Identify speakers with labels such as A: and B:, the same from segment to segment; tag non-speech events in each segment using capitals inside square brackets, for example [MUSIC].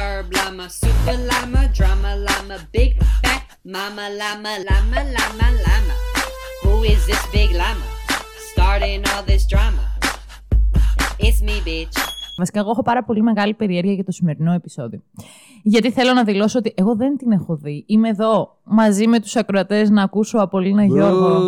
A: disturbed llama, super llama, drama llama, big fat mama llama, llama, llama, llama. Who is this big llama? Starting all this drama. It's me, bitch.
B: Βασικά, εγώ έχω πάρα πολύ μεγάλη περιέργεια για το σημερινό επεισόδιο. Γιατί θέλω να δηλώσω ότι εγώ δεν την έχω δει. Είμαι εδώ μαζί με τους ακροατές να ακούσω από Λίνα Γιώργο.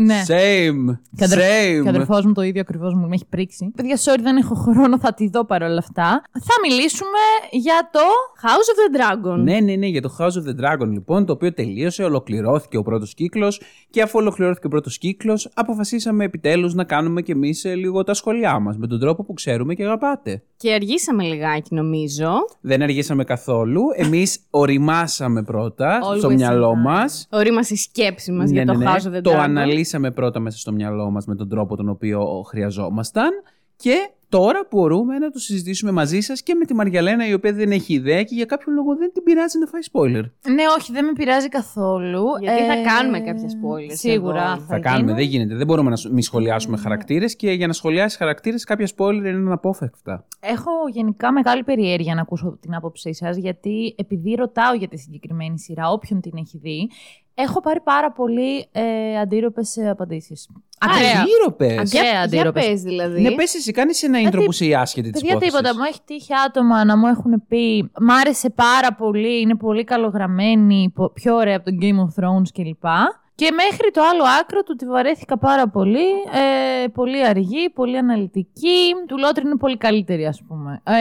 C: ναι. Same.
B: Και, αδερ...
C: Same.
B: και αδερφό μου το ίδιο ακριβώς μου με έχει πρίξει. Παιδιά, sorry, δεν έχω χρόνο, θα τη δω παρόλα αυτά. Θα μιλήσουμε για το.
D: House of the Dragon.
C: Ναι, ναι, ναι, για το House of the Dragon λοιπόν, το οποίο τελείωσε, ολοκληρώθηκε ο πρώτος κύκλος και αφού ολοκληρώθηκε ο πρώτος κύκλος, αποφασίσαμε επιτέλους να κάνουμε κι εμείς λίγο τα σχόλιά μας με τον τρόπο που ξέρουμε και αγαπάτε.
D: Και αργήσαμε λιγάκι, νομίζω.
C: Δεν αργήσαμε καθόλου. Εμείς οριμάσαμε πρώτα
D: Always
C: στο
D: in
C: μυαλό
D: time.
C: μας.
D: Ορίμασε η σκέψη μας για το House of the Dragon.
C: Το αναλύσαμε πρώτα μέσα στο μυαλό μας με τον τρόπο τον οποίο χρειαζόμασταν και τώρα μπορούμε να το συζητήσουμε μαζί σας και με τη Μαριαλένα η οποία δεν έχει ιδέα και για κάποιο λόγο δεν την πειράζει να φάει spoiler.
B: Ναι, όχι, δεν με πειράζει καθόλου.
D: Γιατί θα
B: Ε,
D: κάνουμε κάποια spoilers
B: Σίγουρα.
D: εδώ.
C: Θα, κάνουμε,
B: γίνουν.
C: δεν γίνεται. Δεν μπορούμε να σ- μη σχολιάσουμε χαρακτήρες και για να σχολιάσεις χαρακτήρες κάποια spoiler είναι αναπόφευκτα.
B: Έχω γενικά μεγάλη περιέργεια να ακούσω την άποψή σας, γιατί επειδή ρωτάω για τη συγκεκριμένη σειρά, όποιον την έχει δει, έχω πάρει πάρα πολύ ε, αντίρροπες απαντήσεις.
C: Αντίρροπες;
B: Ακραία
D: Για, για
B: αντίρροπες.
D: πες δηλαδή.
C: Ναι, πες εσύ, κάνεις ένα intro που είσαι η άσχετη της
B: Παιδιά,
C: υπόθεσης.
B: τίποτα. Μου έχει τύχει άτομα να μου έχουν πει Μ' άρεσε πάρα πολύ, είναι πολύ καλογραμμένη, πο- πιο ωραία από το Game of Thrones κλπ. Και μέχρι το άλλο άκρο του τη βαρέθηκα πάρα πολύ. Ε, πολύ αργή, πολύ αναλυτική. Του Λότρη είναι πολύ καλύτερη, ας πούμε. Ε,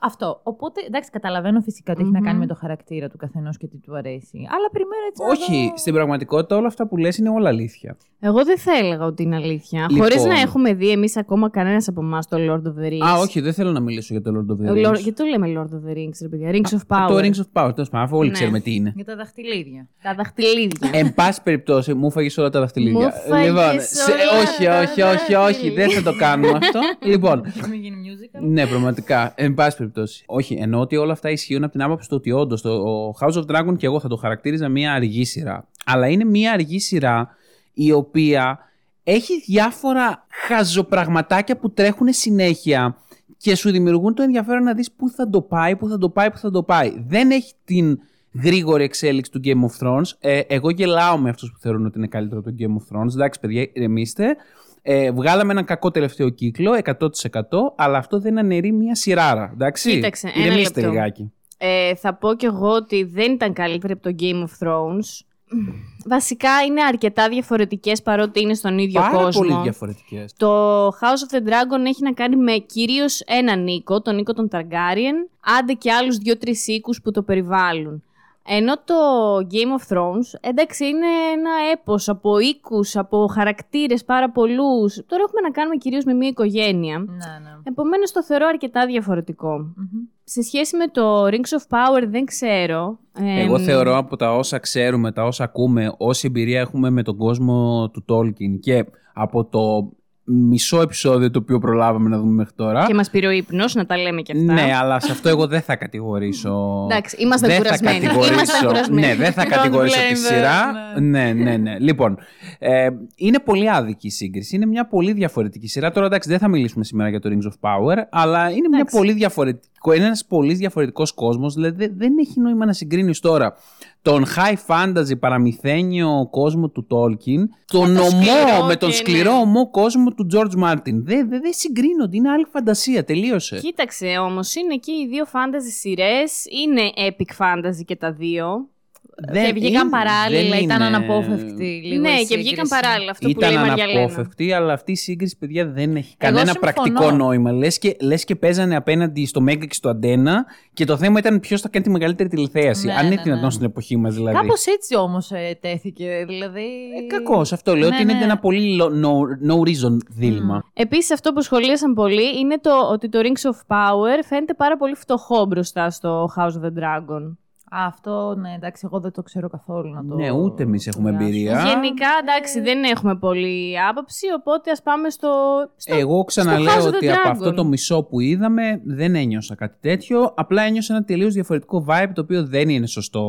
B: αυτό. Οπότε, εντάξει, καταλαβαίνω φυσικά ότι έχει να κάνει με το χαρακτήρα του καθενός και τι του αρέσει. Αλλά περιμένω έτσι να
C: Όχι,
B: δω-
C: στην πραγματικότητα όλα αυτά που λες είναι όλα αλήθεια.
D: Εγώ δεν θα έλεγα ότι είναι αλήθεια.
C: Λοιπόν.
D: Χωρίς να έχουμε δει εμείς ακόμα κανένας από εμάς το Lord of the Rings.
C: Α, όχι, δεν θέλω να μιλήσω για το Lord of the
D: Ο
C: Rings.
D: Lord- Γιατί το λέμε Lord of the Rings, ρε παιδιά; Rings of Power.
C: Το Rings of Power, τέλος πάντων, αφού όλοι
D: Ναι.
C: ξέρουμε τι είναι.
B: Για τα δαχτυλίδια.
D: Τα δαχτυλίδια.
C: Εν πάση περιπτώσει, μου φάγει όλα τα δαχτυλίδια.
D: Μου φάγες
C: λοιπόν,
D: όλα
C: όχι,
D: τα
C: όχι, όχι, όχι,
D: δαχτυλίδια.
C: δεν θα το κάνουμε αυτό. [LAUGHS] λοιπόν,
B: Μην γίνει musical.
C: ναι, πραγματικά. Εν πάση περιπτώσει. Όχι, εννοώ ότι όλα αυτά ισχύουν από την άποψη του ότι όντως το ο House of Dragon και εγώ θα το χαρακτήριζα μια αργή σειρά. Αλλά είναι μια αργή σειρά η οποία έχει διάφορα χαζοπραγματάκια που τρέχουν συνέχεια και σου δημιουργούν το ενδιαφέρον να δεις πού θα το πάει, πού θα το πάει, πού θα το πάει. Δεν έχει την γρήγορη εξέλιξη του Game of Thrones. Ε, εγώ γελάω με αυτούς που θεωρούν ότι είναι καλύτερο το Game of Thrones. Εντάξει, παιδιά, ηρεμήστε. Ε, βγάλαμε ένα κακό τελευταίο κύκλο, 100%, αλλά αυτό δεν αναιρεί μια σειράρα. Εντάξει,
D: Κοίταξε, ένα
C: ηρεμήστε
D: λεπτό.
C: λιγάκι.
D: Ε, θα πω κι εγώ ότι δεν ήταν καλύτερη από το Game of Thrones. Βασικά είναι αρκετά διαφορετικές παρότι είναι στον ίδιο
C: Πάρα
D: κόσμο.
C: πολύ διαφορετικές.
D: Το House of the Dragon έχει να κάνει με κυρίως έναν Νίκο, τον Νίκο τον Targaryen, άντε και άλλους δύο-τρεις οίκους που το περιβάλλουν. Ενώ το Game of Thrones, εντάξει, είναι ένα έπος από οίκους, από χαρακτήρες πάρα πολλούς. Τώρα έχουμε να κάνουμε κυρίως με μια οικογένεια.
B: Ναι, ναι.
D: Επομένως το θεωρώ αρκετά διαφορετικό. Σε σχέση με το Rings of Power δεν ξέρω.
C: Εγώ
D: Εμ,
C: θεωρώ από τα όσα ξέρουμε, τα όσα ακούμε, όση εμπειρία έχουμε με τον κόσμο του Tolkien και από το μισό επεισόδιο το οποίο προλάβαμε να δούμε μέχρι τώρα.
D: Και μας πήρε ο ύπνος, να τα λέμε και αυτά.
C: Ναι, αλλά σε αυτό εγώ δεν θα κατηγορήσω.
D: Εντάξει, είμαστε
C: δεν
D: κουρασμένοι.
C: Θα κατηγορήσω,
D: Είμαστε κουρασμένοι.
C: Ναι, δεν θα
B: Don't
C: κατηγορήσω
B: blame
C: τη
B: them,
C: σειρά.
B: ναι.
C: Ναι, ναι, ναι. Λοιπόν, ε, είναι πολύ άδικη η σύγκριση. Είναι μια πολύ διαφορετική σειρά. Τώρα, εντάξει, δεν θα μιλήσουμε σήμερα για το Rings of Power, αλλά είναι μια
D: Εντάξει.
C: πολύ διαφορετικό. Είναι ένας πολύς διαφορετικός κόσμος. Δηλαδή, δεν- δεν έχει νόημα να συγκρίνεις τώρα τον high fantasy παραμυθένιο κόσμο του Tolkien, τον
D: το
C: ομό,
D: σκληρό
C: με τον
D: και
C: σκληρό
D: ναι.
C: ομό κόσμο του George Martin. Δεν δεν- δεν συγκρίνονται. Είναι άλλη φαντασία. Τελείωσε.
D: Κοίταξε όμως, είναι εκεί οι δύο fantasy σειρές. Είναι epic fantasy και τα δύο.
C: Δεν
B: και βγήκαν
C: είναι-
B: παράλληλα,
C: δεν
B: ήταν
C: είναι-
B: αναπόφευκτη λίγο.
D: ναι,
B: η
D: και
B: σύγκριση.
D: βγήκαν παράλληλα αυτό που
C: Ήταν
D: λέει η Μαριαλένα.
C: αναπόφευκτη, αλλά αυτή η σύγκριση, παιδιά, δεν έχει
B: Εγώ
C: κανένα
B: συμφωνώ.
C: πρακτικό νόημα. Λες και, λες και παίζανε απέναντι στο Μέγκα και στο Αντένα και το θέμα ήταν ποιος θα κάνει τη μεγαλύτερη τηλεθέαση.
B: Ναι,
C: Αν είναι
B: ναι,
C: δυνατόν
B: ναι.
C: στην εποχή μας, δηλαδή.
B: Κάπως έτσι όμως τέθηκε. Δηλαδή.
C: Ε, Κακό, αυτό λέω
B: Ναι,
C: ότι είναι
B: ναι.
C: ένα πολύ lo- no, no reason δίλημα.
D: Επίσης, αυτό που σχολίασαν πολύ είναι το ότι το Rings of Power φαίνεται πάρα πολύ φτωχό μπροστά στο House of the Dragon.
B: Αυτό, ναι, εντάξει, εγώ δεν το ξέρω καθόλου να το.
C: Ναι, ούτε εμείς έχουμε
B: σχολιάσω.
C: εμπειρία.
D: Γενικά, εντάξει, δεν έχουμε πολύ άποψη, οπότε ας πάμε στο... στο...
C: Εγώ
D: House
C: ξαναλέω
D: of the
C: ότι από
D: Dragon.
C: αυτό το μισό που είδαμε δεν ένιωσα κάτι τέτοιο. Απλά ένιωσα ένα τελείως διαφορετικό vibe το οποίο δεν είναι σωστό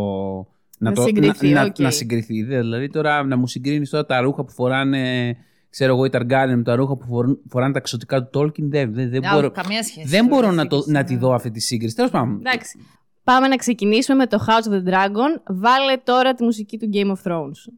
C: να,
D: Να
C: το,
D: συγκριθεί,
C: να,
D: οκ.
C: να συγκριθεί. Δηλαδή τώρα να μου συγκρίνεις τώρα τα ρούχα που φοράνε ξέρω εγώ οι Targaryen με τα ρούχα που φορούν- φοράνε τα εξωτικά του Tolkien δεν, δεν, δεν
B: Α,
C: μπορώ,
B: καμία σχέση.
C: δεν μπορώ να, το,
B: σύγκριση,
C: να
B: ναι.
C: τη δω αυτή τη σύγκριση. Τέλος πάντων.
D: Εντάξει. Πάμε να ξεκινήσουμε με το House of the Dragon. Βάλε τώρα τη μουσική του Game of Thrones.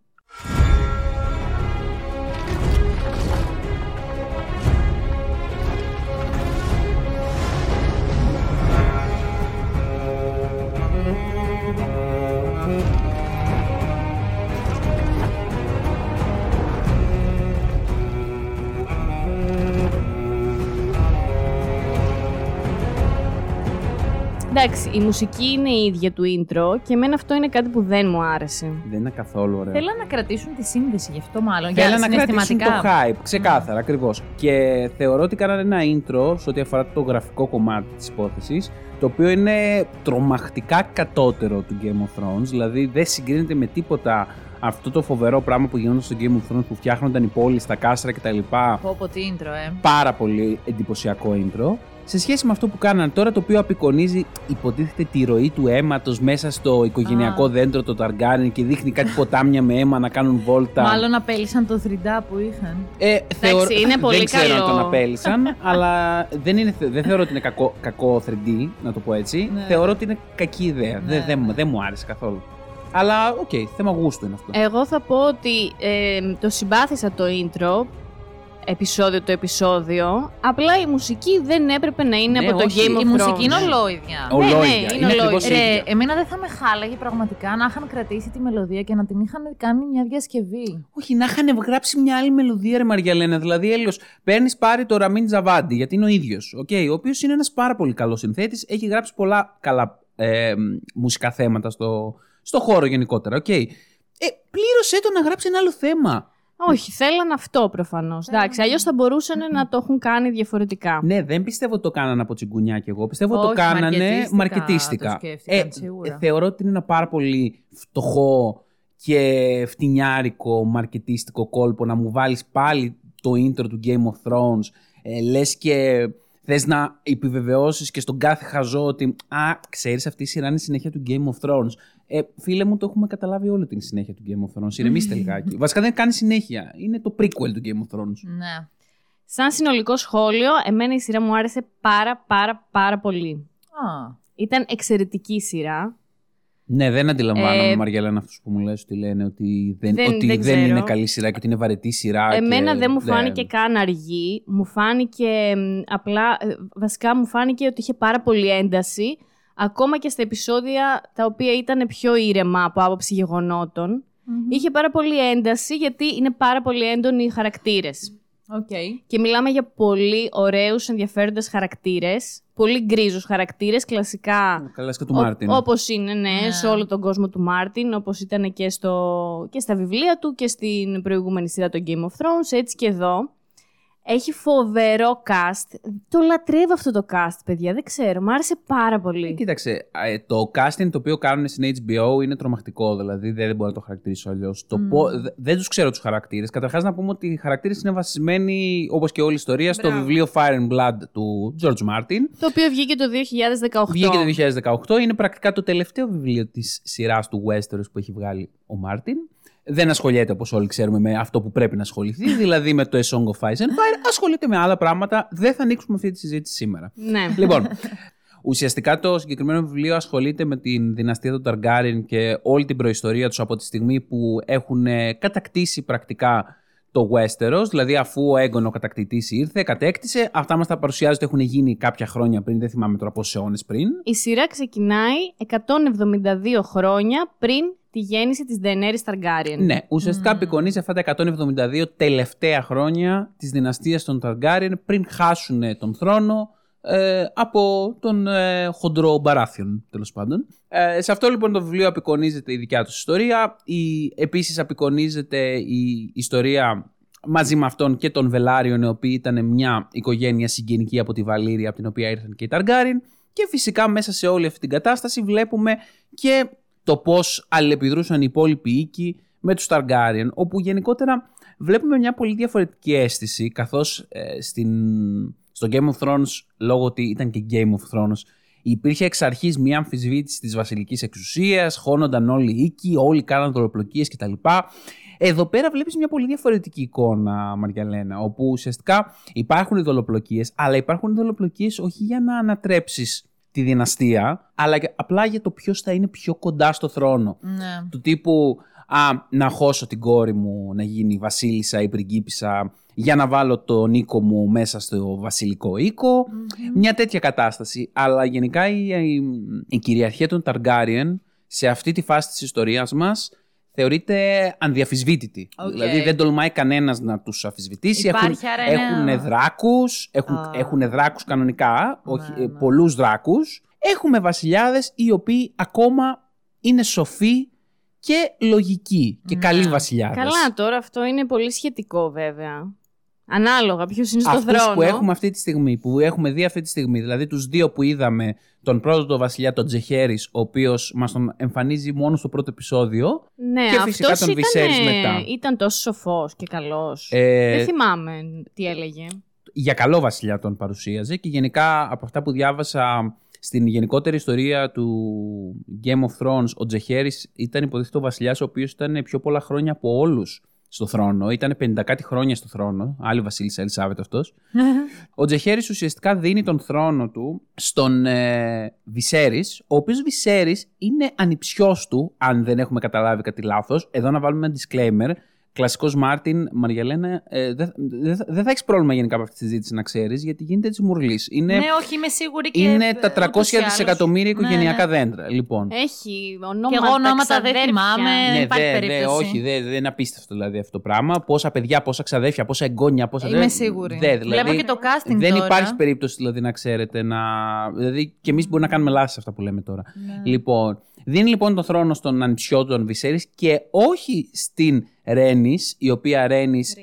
D: Εντάξει, η μουσική είναι η ίδια του intro και εμένα αυτό είναι κάτι που δεν μου άρεσε.
C: Δεν είναι καθόλου ωραίο.
B: Θέλαν να κρατήσουν τη σύνδεση γι' αυτό μάλλον.
C: Θέλανε
B: για
C: να κρατήσουν το
B: συναισθηματικά.
C: hype, ξεκάθαρα, ακριβώς. Και θεωρώ ότι κάνανε ένα intro σε ό,τι αφορά το γραφικό κομμάτι της υπόθεσης, το οποίο είναι τρομακτικά κατώτερο του Game of Thrones. Δηλαδή δεν συγκρίνεται με τίποτα αυτό το φοβερό πράγμα που γινόταν στο Game of Thrones που φτιάχνονταν οι πόλεις, τα κάστρα κτλ.
B: Πω πω τι intro, ε.
C: Πάρα πολύ εντυπωσιακό intro. Σε σχέση με αυτό που κάνανε τώρα, το οποίο απεικονίζει, υποτίθεται, τη ροή του αίματος μέσα στο οικογενειακό
B: Α.
C: δέντρο των Targaryen και δείχνει κάτι ποτάμια με αίμα να κάνουν βόλτα.
B: Μάλλον απέλυσαν το 3D που είχαν.
C: Ε, θεωρώ-
D: είναι πολύ
C: δεν ξέρω αν
D: καλό.
C: τον απέλυσαν, αλλά δεν, είναι, δεν θεωρώ ότι είναι κακό, κακό 3D, να το πω έτσι.
B: Ναι.
C: Θεωρώ ότι είναι κακή ιδέα.
B: Ναι,
C: δεν, δεν,
B: ναι.
C: δεν μου άρεσε καθόλου. Αλλά οκ, θέμα γούστου είναι αυτό.
D: Εγώ θα πω ότι ε, το συμπάθησα το intro, επεισόδιο το επεισόδιο, απλά η μουσική δεν έπρεπε να είναι
C: Ναι,
D: από το
C: όχι,
D: Game of
B: Η
D: Thrones.
B: μουσική είναι ολόιδια.
D: Ο- ναι,
C: Ολόιδια.
D: είναι
C: είναι
D: ολόιδια.
C: ακριβώς
B: Ρε,
C: ίδια.
B: εμένα δεν θα με χάλαγε πραγματικά να είχαν κρατήσει τη μελωδία και να την είχαν κάνει μια διασκευή.
C: Όχι, να είχαν γράψει μια άλλη μελωδία, ρε Μαριαλένα. Δηλαδή, έλεος, παίρνεις πάρει το Ραμίν Τζαβάντι, γιατί είναι ο ίδιος. Okay, ο οποίος είναι ένας πάρα πολύ καλός συνθέτης. Έχει γράψει πολλά καλά ε, μουσικά θέματα στο, στο χώρο γενικότερα. Okay. Ε, πλήρωσέ το να γράψει ένα άλλο θέμα.
D: Όχι, θέλαν αυτό προφανώς. Εντάξει, αλλιώς θα μπορούσαν να το έχουν κάνει διαφορετικά.
C: Ναι, δεν πιστεύω ότι το κάνανε από τσιγκουνιά κι εγώ. Πιστεύω ότι το
B: Όχι,
C: κάνανε
B: μαρκετίστικα
C: μαρκετίστικα.
B: το σκέφτηκαν, σίγουρα.
C: θεωρώ ότι είναι ένα πάρα πολύ φτωχό και φτηνιάρικο μαρκετίστικο κόλπο να μου βάλεις πάλι το intro του Game of Thrones. Ε, λες και θες να επιβεβαιώσεις και στον κάθε χαζό ότι «Α, ξέρεις αυτή η σειρά είναι η συνέχεια του Game of Thrones». Ε, φίλε μου, το έχουμε καταλάβει όλη την συνέχεια του Game of Thrones. Ηρεμήστε [LAUGHS] λιγάκι. Βασικά δεν κάνει συνέχεια. Είναι το prequel του Game of Thrones.
B: Ναι.
D: Σαν συνολικό σχόλιο, εμένα η σειρά μου άρεσε πάρα πάρα πάρα πολύ.
B: Α,
D: Ήταν εξαιρετική σειρά.
C: Ναι, δεν αντιλαμβάνομαι,
D: Ε,
C: Μαριαλένα, αυτούς που μου λες ότι λένε ότι δεν,
D: δεν-
C: ότι
D: δεν
C: δεν, είναι
D: ξέρω.
C: καλή σειρά και ότι είναι βαρετή σειρά.
D: Εμένα
C: και
D: δεν μου φάνηκε καν αργή. Μου φάνηκε μ, απλά, ε, βασικά μου φάνηκε ότι είχε πάρα πολύ ένταση. Ακόμα και στα επεισόδια τα οποία ήταν πιο ήρεμα από άποψη γεγονότων. Είχε πάρα πολύ ένταση γιατί είναι πάρα πολύ έντονοι οι χαρακτήρες.
B: οκ.
D: Και μιλάμε για πολύ ωραίους ενδιαφέροντες χαρακτήρες. Πολύ γκρίζους χαρακτήρες, κλασικά
C: Καλά, και του Μάρτιν.
D: Όπως είναι, ναι,
B: Ναι.
D: σε όλο τον κόσμο του Μάρτιν, όπως ήταν και, στο, και στα βιβλία του και στην προηγούμενη σειρά το Game of Thrones, έτσι και εδώ. Έχει φοβερό cast. Το λατρεύω αυτό το cast, παιδιά. Δεν ξέρω. Μ' άρεσε πάρα πολύ.
C: Ε, Κοίταξε, ε, το casting το οποίο κάνουν στην HBO είναι τρομακτικό, δηλαδή δεν, δεν μπορώ να το χαρακτηρίσω αλλιώς.
B: Mm.
C: Δεν τους ξέρω τους χαρακτήρες. Καταρχάς, να πούμε ότι οι χαρακτήρες είναι βασισμένοι, όπως και όλη η ιστορία, στο
B: Μπράβο.
C: βιβλίο Fire and Blood του George Martin.
D: Το οποίο βγήκε το 2018.
C: Βγήκε το 2018. Είναι πρακτικά το τελευταίο βιβλίο της σειράς του Westeros που έχει βγάλει ο Μάρτιν. Δεν ασχολιέται, όπως όλοι ξέρουμε, με αυτό που πρέπει να ασχοληθεί, [LAUGHS] δηλαδή με το A Song of Ice and Fire. Ασχολείται με άλλα πράγματα. Δεν θα ανοίξουμε αυτή τη συζήτηση σήμερα.
D: Ναι. [LAUGHS]
C: Λοιπόν, ουσιαστικά το συγκεκριμένο βιβλίο ασχολείται με την δυναστεία των Ταργκάριν και όλη την προϊστορία τους από τη στιγμή που έχουν ε, κατακτήσει πρακτικά το Westeros, δηλαδή αφού ο έγκονο κατακτητής ήρθε, κατέκτησε. Αυτά μας τα παρουσιάζει ότι έχουν γίνει κάποια χρόνια πριν, δεν θυμάμαι τώρα πόσε αιώνες πριν.
D: Η σειρά ξεκινάει 172 χρόνια πριν τη γέννηση της Daenerys Targaryen.
C: Ναι, ουσιαστικά απεικονίζει αυτά τα 172 τελευταία χρόνια της δυναστείας των Targaryen πριν χάσουν τον θρόνο ε, από τον ε, χοντρό Μπαράθιον, τέλος πάντων. Ε, σε αυτό λοιπόν το βιβλίο απεικονίζεται η δικιά τους ιστορία. Η, επίσης απεικονίζεται η ιστορία μαζί με αυτόν και των Βελάριων, οι οποίοι ήταν μια οικογένεια συγγενική από τη Βαλήρια, από την οποία ήρθαν και οι Ταργκάριν. Και φυσικά μέσα σε όλη αυτή την κατάσταση βλέπουμε και το πώς αλληλεπιδρούσαν οι υπόλοιποι οίκοι με τους Ταργκάριεν, όπου γενικότερα βλέπουμε μια πολύ διαφορετική αίσθηση, καθώς ε, στην, στο Game of Thrones, λόγω ότι ήταν και Game of Thrones, υπήρχε εξ αρχής μια αμφισβήτηση της βασιλικής εξουσίας, χώνονταν όλοι οι οίκοι, όλοι κάναν δολοπλοκίες κτλ. Εδώ πέρα βλέπεις μια πολύ διαφορετική εικόνα, Μαριαλένα, όπου ουσιαστικά υπάρχουν οι δολοπλοκίες, αλλά υπάρχουν οι δολοπλοκίες όχι για να ανατρέψεις τη δυναστεία, αλλά και απλά για το ποιος θα είναι πιο κοντά στο θρόνο.
B: Ναι.
C: Του τύπου, α, να χώσω την κόρη μου να γίνει βασίλισσα ή πριγκίπισσα για να βάλω τον οίκο μου μέσα στο βασιλικό οίκο. Μια τέτοια κατάσταση. Αλλά γενικά η, η, η κυριαρχία των Ταργκάριεν σε αυτή τη φάση της ιστορίας μας θεωρείται ανδιαφυσβήτητη.
B: Οκ.
C: Δηλαδή δεν τολμάει κανένας να τους αμφισβητήσει.
B: Υπάρχει
C: έχουν,
B: άρα ένα-
C: έχουν δράκους, έχουν,
B: Α.
C: έχουν δράκους κανονικά, όχι,
B: Ναι,
C: ε,
B: ναι.
C: πολλούς δράκους. Έχουμε βασιλιάδες οι οποίοι ακόμα είναι σοφοί και λογικοί και
B: Ναι.
C: καλοί βασιλιάδες.
D: Καλά, τώρα αυτό είναι πολύ σχετικό βέβαια. Ανάλογα ποιος είναι στο
C: Αυτούς
D: θρόνο.
C: που έχουμε αυτή τη στιγμή, που έχουμε δει αυτή τη στιγμή, δηλαδή τους δύο που είδαμε, τον πρώτο τον βασιλιά, τον Τζεχέρης, ο οποίος μας τον εμφανίζει μόνος στο πρώτο επεισόδιο.
D: Ναι,
C: και φυσικά
D: αυτός
C: τον
D: ήταν,
C: Viserys μετά.
D: Ήταν τόσο σοφός και καλός.
C: Ε,
D: Δεν θυμάμαι τι έλεγε.
C: για καλό βασιλιά τον παρουσίαζε και γενικά από αυτά που διάβασα στην γενικότερη ιστορία του Game of Thrones, ο Τζεχέρης ήταν υποτίθεται ο βασιλιάς ο οποίος ήταν πιο πολλά χρόνια από όλους στο θρόνο. Ήταν 50 κάτι χρόνια στο θρόνο. Άλλη βασίλισσα Ελισάβετ αυτός. [LAUGHS] Ο Τζεχέρης ουσιαστικά δίνει τον θρόνο του στον ε, Βυσέρης, ο οποίος Βυσέρης είναι ανιψιός του, αν δεν έχουμε καταλάβει κάτι λάθος. Εδώ να βάλουμε ένα disclaimer. Κλασικός Μάρτιν, Μαριαλένα, ε, δεν δεν θα- δεν θα έχεις πρόβλημα γενικά από αυτή τη συζήτηση να ξέρεις, γιατί γίνεται έτσι μουρλής. Είναι,
B: Ναι, όχι, είμαι σίγουρη και.
C: είναι
B: ε,
C: τα 300
B: ούτως ή άλλως.
C: δισεκατομμύρια
B: Ναι,
C: οικογενειακά
B: ναι.
C: δέντρα. Λοιπόν.
D: Έχει ονόματα,
B: Κι εγώ ονόματα δεν
D: ξαδέρφια.
B: θυμάμαι.
C: Ναι,
B: υπάρχει
C: δε, δε,
B: περίπτωση.
C: όχι, δεν δε, είναι απίστευτο δηλαδή αυτό το πράγμα. Πόσα παιδιά, πόσα ξαδέρφια, πόσα εγγόνια, πόσα.
B: Είμαι
C: δε-
B: σίγουρη.
C: δε, δηλαδή,
B: Βλέπω και το casting
C: Δεν
B: τώρα.
C: υπάρχει περίπτωση δηλαδή να ξέρετε να. Δηλαδή και εμείς μπορούμε να κάνουμε λάθη σε αυτά που λέμε τώρα.
B: Ναι.
C: Λοιπόν, δίνει λοιπόν τον θρόνο στον ανιψιό του τον Βυσέρης και όχι στην Ρένης, η οποία Ρένης,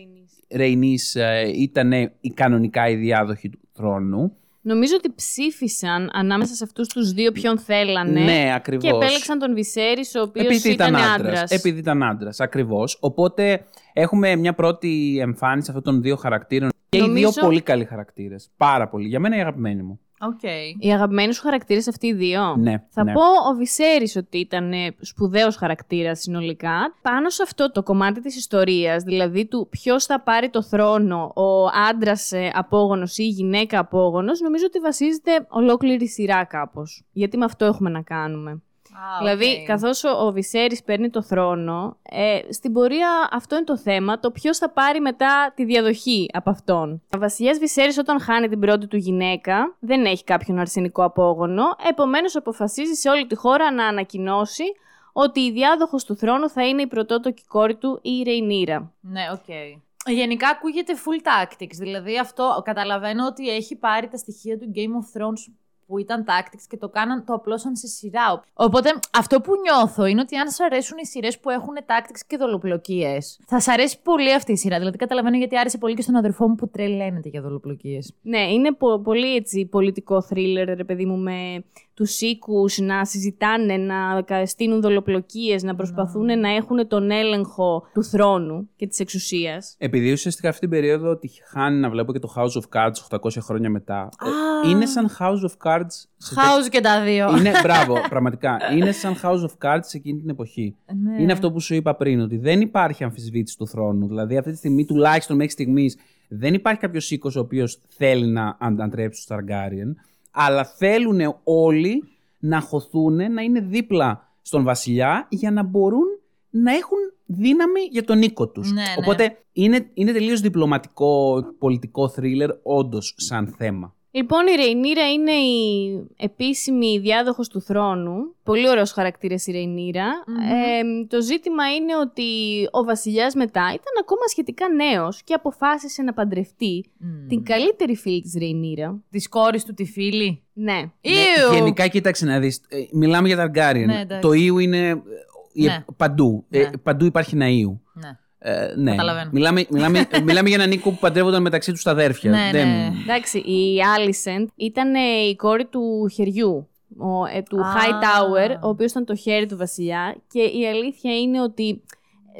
C: Ρέινης ε, ήταν η κανονικά η διάδοχη του θρόνου.
D: Νομίζω ότι ψήφισαν ανάμεσα σε αυτούς τους δύο ποιον θέλανε.
C: Ναι, ακριβώς.
D: Και επέλεξαν τον Βυσέρης, ο οποίος
C: Επειδή ήταν
D: ήταν
C: άντρας.
D: άντρας.
C: Επειδή ήταν άντρας, ακριβώς. Οπότε έχουμε μια πρώτη εμφάνιση αυτών των δύο χαρακτήρων. Και οι
D: Νομίζω-
C: δύο πολύ καλοί χαρακτήρες. Πάρα πολύ. Για μένα οι αγαπημένοι μου.
B: Οκ.
D: Οι αγαπημένοι σου χαρακτήρες αυτοί οι δύο;
C: Ναι,
D: Θα
C: ναι.
D: πω ο Βυσέρης ότι ήταν ε, σπουδαίος χαρακτήρας συνολικά. Πάνω σε αυτό το κομμάτι της ιστορίας, δηλαδή του ποιος θα πάρει το θρόνο, ο άντρας ε, απόγονος ή η γυναίκα απόγονος, νομίζω ότι βασίζεται ολόκληρη σειρά κάπως. Γιατί με αυτό έχουμε να κάνουμε.
B: Α,
D: Δηλαδή,
B: οκ.
D: καθώς ο, ο Βυσέρης παίρνει το θρόνο, ε, στην πορεία αυτό είναι το θέμα, το ποιος θα πάρει μετά τη διαδοχή από αυτόν. Ο βασιλιάς Βυσέρης όταν χάνει την πρώτη του γυναίκα, δεν έχει κάποιον αρσενικό απόγονο, επομένως αποφασίζει σε όλη τη χώρα να ανακοινώσει ότι η διάδοχος του θρόνου θα είναι η πρωτότοκη κόρη του, η Ρεϊνίρα.
B: Ναι, οκ. Γενικά ακούγεται full tactics. Δηλαδή αυτό καταλαβαίνω ότι έχει πάρει τα στοιχεία του Game of Thrones που ήταν tactics και το κάναν, το απλώσαν σε σειρά. Οπότε αυτό που νιώθω είναι ότι αν σα αρέσουν οι σειρές που έχουν tactics και δολοπλοκίες, θα σα αρέσει πολύ αυτή η σειρά. Δηλαδή καταλαβαίνω γιατί άρεσε πολύ και στον αδερφό μου που τρελαίνεται για δολοπλοκίες.
D: Ναι, είναι πο- πολύ έτσι πολιτικό θρίλερ, ρε παιδί μου, με τους οίκους να συζητάνε, να κα- στείλουν δολοπλοκίες, να προσπαθούν να έχουν τον έλεγχο του θρόνου και της εξουσίας.
C: Επειδή ουσιαστικά αυτή την περίοδο τη χάνει να βλέπω και το House of Cards 800 χρόνια μετά.
B: Α.
C: Ε, είναι σαν House of Cards. σε
B: House και τα δύο.
C: τέτοια- Είναι, [LAUGHS] μπράβο, πραγματικά. Είναι σαν House of Cards σε εκείνη την εποχή.
B: Ναι.
C: Είναι αυτό που σου είπα πριν, ότι δεν υπάρχει αμφισβήτηση του θρόνου. Δηλαδή, αυτή τη στιγμή, τουλάχιστον μέχρι στιγμής, δεν υπάρχει κάποιος οίκος ο οποίος θέλει να ανταντρέψει του Ταργκάριεν, αλλά θέλουν όλοι να χωθούν, να είναι δίπλα στον βασιλιά για να μπορούν να έχουν δύναμη για τον οίκο τους.
B: Ναι, ναι.
C: Οπότε είναι, είναι τελείως διπλωματικό, πολιτικό θρίλερ όντως σαν θέμα.
D: Λοιπόν, η Ρεϊνίρα είναι η επίσημη διάδοχος του θρόνου. Πολύ ωραίος χαρακτήρας η ρεινιρα Ε, το ζήτημα είναι ότι ο βασιλιάς μετά ήταν ακόμα σχετικά νέος και αποφάσισε να παντρευτεί την καλύτερη φίλη της Ρεϊνίρα.
B: Της κόρης του τη φίλη.
D: Ναι.
B: Ήου!
C: Γενικά, κοίταξε να δεις, ε, μιλάμε για Targaryen.
B: Ναι, εντάξει.
C: το Ήου είναι ε,
B: Ναι.
C: παντού. Ε,
B: Ναι.
C: παντού υπάρχει ένα Ήου.
B: Ναι.
C: Ε, ναι.
B: Καταλαβαίνω.
C: Μιλάμε, [LAUGHS] μιλάμε, μιλάμε για έναν οίκο που παντρεύονταν μεταξύ τους τα αδέρφια.
B: Ναι,
C: Δεν-
B: ναι.
D: Εντάξει, η Άλισεντ ήταν ε, η κόρη του χεριού. Ο, ε, του
B: Α.
D: Hightower, ο οποίος ήταν το χέρι του βασιλιά και η αλήθεια είναι ότι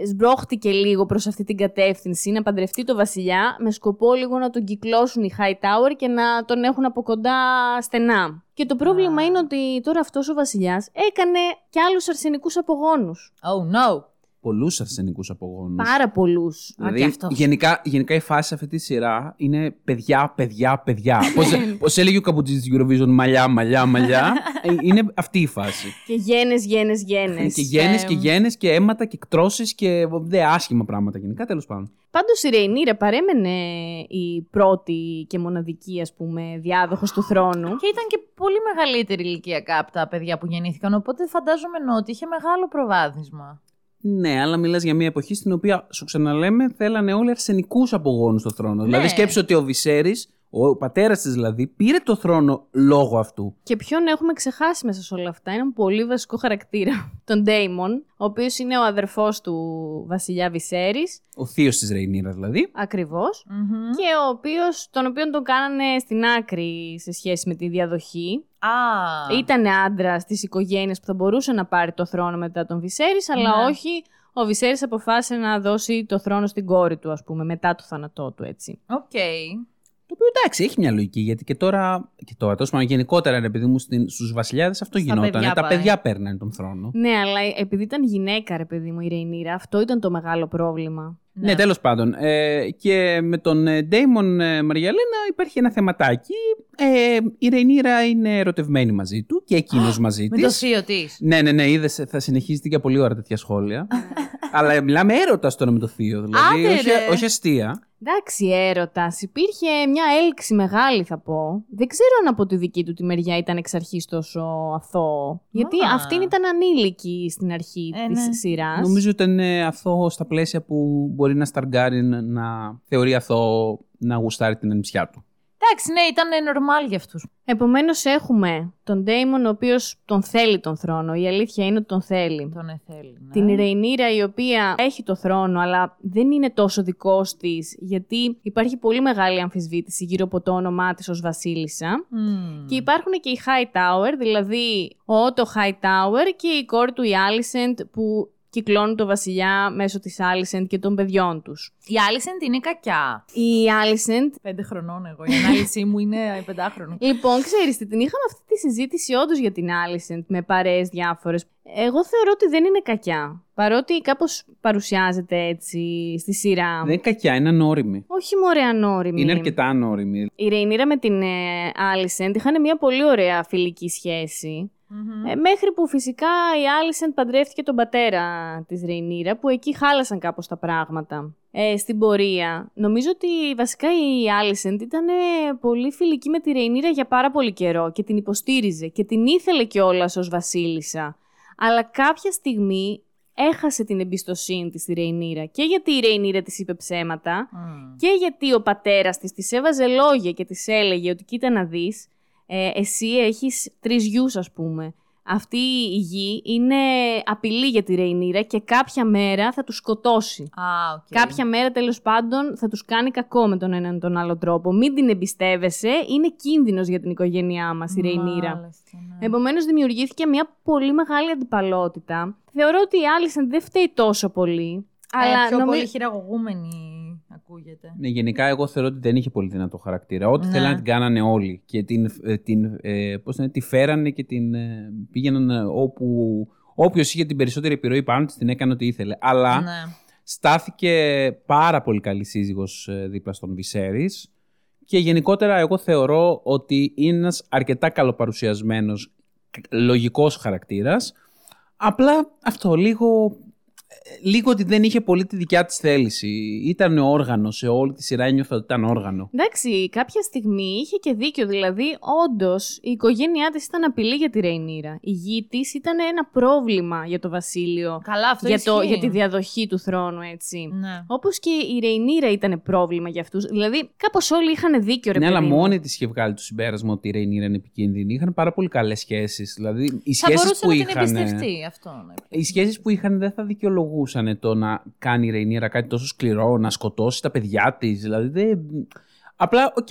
D: σμπρώχτηκε λίγο προς αυτή την κατεύθυνση να παντρευτεί το βασιλιά με σκοπό λίγο να τον κυκλώσουν οι Hightower και να τον έχουν από κοντά στενά. Και το πρόβλημα
B: Α.
D: είναι ότι τώρα αυτός ο βασιλιάς έκανε και άλλους αρσενικούς απογόνους.
B: Oh no.
C: Πολλούς αρσενικούς απογόνους.
D: Πάρα πολλούς.
B: Α, και αυτός.
C: Δηλαδή, γενικά, γενικά η φάση σε αυτή τη σειρά είναι παιδιά, παιδιά, παιδιά. [LAUGHS] Πώς, πώς έλεγε ο καπουτζής της Eurovision, μαλλιά, μαλλιά, μαλλιά. Ε, είναι αυτή η φάση. [LAUGHS]
D: Και γένες, γένες, γένες.
C: και γένες
B: ε,
C: και γένες και αίματα και εκτρώσεις και δε άσχημα πράγματα γενικά, τέλος πάντων.
D: Πάντως η Ρεϊνίρα παρέμενε η πρώτη και μοναδική ας πούμε διάδοχος του θρόνου.
B: Και ήταν και πολύ μεγαλύτερη ηλικιακά από τα παιδιά που γεννήθηκαν. Οπότε φαντάζομαι ότι είχε μεγάλο προβάδισμα.
C: Ναι, αλλά μιλάς για μια εποχή στην οποία, σου ξαναλέμε, θέλανε όλοι αρσενικούς απογόνους στο θρόνο.
B: Ναι.
C: Δηλαδή σκέψου ότι ο Βυσέρης, ο πατέρας της δηλαδή, πήρε το θρόνο λόγω αυτού.
D: Και ποιον έχουμε ξεχάσει μέσα σε όλα αυτά. Έναν πολύ βασικό χαρακτήρα. [LAUGHS] Τον Ντέιμον, ο οποίος είναι ο αδερφός του βασιλιά Βυσέρης.
C: Ο θείος της Ρεϊνίρα δηλαδή.
D: Ακριβώς.
B: Μμμ.
D: Και ο οποίος, τον οποίο τον κάνανε στην άκρη σε σχέση με τη διαδοχή.
B: Α.
D: Ήταν άντρα τη οικογένεια που θα μπορούσε να πάρει το θρόνο μετά τον Βυσέρης, αλλά
B: Ναι.
D: όχι. Ο Βυσέρης αποφάσισε να δώσει το θρόνο στην κόρη του, ας πούμε, μετά το θάνατό του, έτσι.
B: Οκ.
C: Το οποίο εντάξει, έχει μια λογική γιατί και τώρα. Και τώρα, τόσο πάντων, γενικότερα, ρε παιδί μου, στους βασιλιάδες αυτό
B: Στα
C: γινόταν.
B: παιδιά
C: Τα
B: πάει.
C: παιδιά παίρνανε τον θρόνο.
D: Ναι, αλλά επειδή ήταν γυναίκα, ρε παιδί μου, η Ρεϊνίρα, αυτό ήταν το μεγάλο πρόβλημα.
C: Ναι, ναι τέλος πάντων. Ε, και με τον ε, Ντέιμον ε, Μαριαλένα υπάρχει ένα θεματάκι. Ε, η Ρεϊνίρα είναι ερωτευμένη μαζί του και εκείνος μαζί
B: Με
C: της.
B: το θείο της.
C: Ναι, ναι, ναι, είδες, θα συνεχίζεται για πολύ ώρα τέτοια σχόλια. Αλλά μιλάμε έρωτας τώρα με το θείο. Δηλαδή,
B: Άντε,
C: όχι,
B: ρε.
C: όχι αστεία.
D: Εντάξει, έρωτας. Υπήρχε μια έλξη μεγάλη, θα πω. Δεν ξέρω αν από τη δική του τη μεριά ήταν εξ αρχής τόσο αθώο. Γιατί
B: Μα.
D: αυτήν ήταν ανήλικη στην αρχή
B: Ε,
D: της
B: ναι.
D: τη σειράς.
C: Νομίζω ότι ήταν ε, αθώο στα πλαίσια που μπορεί ένα Σταργκάριν να θεωρεί αθώο να γουστάρει την ανιψιά του.
B: Εντάξει, ναι, ήταν normal για αυτούς.
D: Επομένως, έχουμε τον Ντέιμον, ο οποίος τον θέλει τον θρόνο. Η αλήθεια είναι ότι τον θέλει.
B: Τον εθέλει. Ναι.
D: Την Ρεϊνίρα η οποία έχει το θρόνο αλλά δεν είναι τόσο δικός της γιατί υπάρχει πολύ μεγάλη αμφισβήτηση γύρω από το όνομά της ως βασίλισσα.
B: Μμμ.
D: Και υπάρχουν και οι High Tower, δηλαδή ο Ότο High Tower και η κόρη του η Alicent που κυκλώνουν το βασιλιά μέσω της Alicent και των παιδιών τους.
B: Η Άλισεντ είναι κακιά.
D: Η Alicent
B: Πέντε χρονών εγώ. Η ανάλυση μου είναι πεντάχρονη.
D: Λοιπόν, ξέρεις τι, την είχαμε αυτή τη συζήτηση όντως για την Alicent με παρέες διάφορες. Εγώ θεωρώ ότι δεν είναι κακιά. Παρότι κάπως παρουσιάζεται έτσι στη σειρά.
C: Δεν είναι κακιά, είναι ανώριμη.
D: Όχι μωρέ ανώριμη.
C: Είναι αρκετά ανώριμη.
D: Η Ρεϊνίρα με την ε, Alicent είχαν μια πολύ ωραία φιλική σχέση.
B: Μμμ.
D: Ε, μέχρι που φυσικά η Alicent παντρεύτηκε τον πατέρα της Ρεϊνίρα, που εκεί χάλασαν κάπως τα πράγματα. Ε, στην πορεία, νομίζω ότι βασικά η Alicent ήταν ε, πολύ φιλική με τη Ρεϊνίρα για πάρα πολύ καιρό και την υποστήριζε και την ήθελε κιόλας ως βασίλισσα. Αλλά κάποια στιγμή έχασε την εμπιστοσύνη της στη Ρεϊνίρα και γιατί η Ρεϊνίρα της είπε ψέματα
B: Μμ.
D: και γιατί ο πατέρας της της έβαζε λόγια και της έλεγε ότι κοίτα να δεις, ε, εσύ έχεις τρεις γιους ας πούμε. Αυτοί οι γιοι είναι απειλή για τη Ρεϊνίρα και κάποια μέρα θα τους σκοτώσει.
B: Α, οκ.
D: Κάποια μέρα τέλος πάντων θα τους κάνει κακό με τον έναν ή τον άλλο τρόπο. Μην την εμπιστεύεσαι, είναι κίνδυνος για την οικογένειά μας η Ρεϊνίρα.
B: Μάλιστα, ναι.
D: Επομένως, δημιουργήθηκε μια πολύ μεγάλη αντιπαλότητα. Θεωρώ ότι η Άλισεν δεν φταίει τόσο πολύ.
B: Αλλά
D: Αλλά
B: πιο
D: νομίζω.
B: πολύ χειραγωγούμενη ακούγεται.
C: Ναι, γενικά εγώ θεωρώ ότι δεν είχε πολύ δυνατό χαρακτήρα. Ό,τι
B: Ναι.
C: θέλανε την κάνανε όλοι. Και την, ε, την, ε, πώς να είναι, τη φέρανε και την ε, πήγαιναν ε, όπου... Όποιος είχε την περισσότερη επιρροή πάνω της την έκανε ό,τι ήθελε. Αλλά
B: Ναι.
C: στάθηκε πάρα πολύ καλή σύζυγος ε, δίπλα στον Βυσέρης και γενικότερα εγώ θεωρώ ότι είναι ένας αρκετά καλοπαρουσιασμένος κα- λογικός χαρακτήρας απλά αυτό λίγο λίγο ότι δεν είχε πολύ τη δικιά της θέληση. Ήταν όργανος σε όλη τη σειρά, ένιωθα ότι ήταν όργανο.
D: Εντάξει, κάποια στιγμή είχε και δίκιο. Δηλαδή, όντως, η οικογένειά της ήταν απειλή για τη Ρεϊνίρα. Η γη της ήταν ένα πρόβλημα για το Βασίλειο.
B: Καλά, αυτό
D: για, το,
B: ισχύει.
D: για τη διαδοχή του θρόνου, έτσι.
B: Ναι.
D: Όπως και η Ρεϊνίρα ήταν πρόβλημα για αυτούς. Δηλαδή, κάπως όλοι είχαν δίκιο, ρε
C: ναι, αλλά
D: παιδί μου.
C: μόνη της είχε βγάλει το συμπέρασμα ότι η Ρεϊνίρα είναι επικίνδυνη. Είχαν πάρα πολύ καλές σχέσεις. Δηλαδή, οι
B: Θα
C: σχέσεις
B: μπορούσε
C: που
B: να την
C: είχαν.
B: εμπιστευτεί αυτό. ναι.
C: Οι σχέσεις που είχαν δεν θα δικαιολογούσαν το να κάνει η Ρεϊνίρα κάτι τόσο σκληρό, να σκοτώσει τα παιδιά της. Δηλαδή δεν. Απλά, οκ.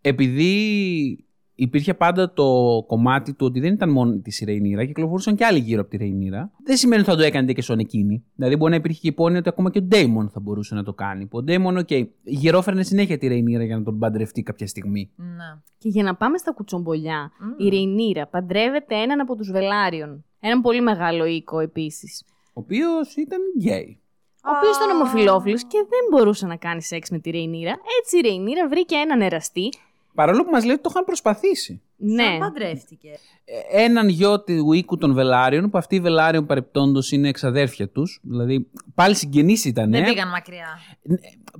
C: επειδή υπήρχε πάντα το κομμάτι του ότι δεν ήταν μόνο της η Ρεϊνίρα, κυκλοφορούσαν και άλλοι γύρω από τη Ρεϊνίρα. Δεν σημαίνει ότι θα το έκανε και στον εκείνη. Δηλαδή, μπορεί να υπήρχε και η υπόνοια ότι ακόμα και ο Ντέιμον θα μπορούσε να το κάνει. Που ο Ντέιμον, οκ, γυρόφερνε συνέχεια τη Ρεϊνίρα για να τον παντρευτεί κάποια στιγμή.
B: Ναι.
D: Και για να πάμε στα κουτσομπολιά,
B: Μμμ.
D: η Ρεϊνίρα παντρεύεται έναν από τους Βελάριον. Έναν πολύ μεγάλο οίκο επίσης.
C: Ο οποίος ήταν γκέι.
D: Ο οποίος ήταν ομοφυλόφιλος και δεν μπορούσε να κάνει σεξ με τη Ρεϊνίρα. Έτσι η Ρεϊνίρα βρήκε έναν εραστή.
C: Παρόλο που μας λέει ότι το είχαν προσπαθήσει.
D: Ναι,
B: Σαν παντρεύτηκε.
C: Ε, έναν γιο του οίκου των Βελάριων, που αυτοί οι Βελάριον παρεπτόντως είναι εξαδέρφια τους. Δηλαδή, πάλι συγγενείς ήταν.
B: Δεν πήγαν μακριά.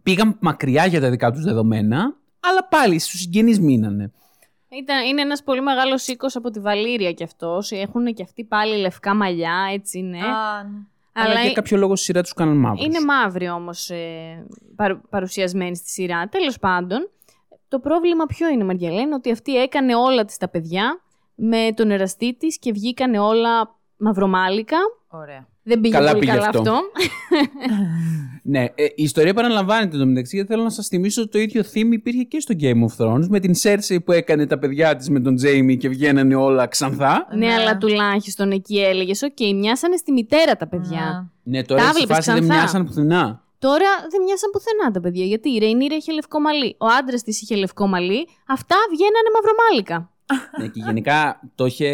C: Πήγαν μακριά για τα δικά τους δεδομένα, αλλά πάλι στους συγγενείς μείνανε.
D: Ήταν, είναι ένας πολύ μεγάλος οίκος από τη Βαλήρια κι αυτός. Έχουν και αυτοί πάλι λευκά μαλλιά, έτσι είναι.
B: Α, ναι.
C: Αλλά,
D: Αλλά
C: για κάποιο λόγο στη σειρά τους κάναν μαύρου.
D: είναι μαύροι όμως ε, παρου, παρουσιασμένοι στη σειρά. Τέλος πάντων, το πρόβλημα ποιο είναι, Μαριαλένα, ότι αυτή έκανε όλα της τα παιδιά με τον εραστή της και βγήκανε όλα μαυρομάλικα.
B: Ωραία.
D: Δεν πήγε
C: Καλά
D: πολύ
C: πήγε
D: καλά
C: αυτό.
D: αυτό. [LAUGHS]
C: Ναι, ε, η ιστορία επαναλαμβάνεται το μεταξύ γιατί θέλω να σας θυμίσω ότι το ίδιο theme υπήρχε και στο Game of Thrones με την Cersei που έκανε τα παιδιά της με τον Jamie και βγαίνανε όλα ξανθά.
D: ναι,
B: Ναι.
D: αλλά τουλάχιστον εκεί έλεγες: Οκ, μοιάσανε στη μητέρα τα παιδιά.
C: Ναι, τώρα
D: Τα
C: στη
D: βλέπεις
C: φάση δεν
D: ξανθά.
C: μοιάσαν πουθενά.
D: Τώρα δεν μοιάσαν πουθενά τα παιδιά. Γιατί η Ρεϊνίρα είχε λευκό μαλλί. Ο άντρας της είχε λευκό μαλλί. Αυτά βγαίνανε μαυρομάλικα.
C: Ναι, και γενικά το είχε,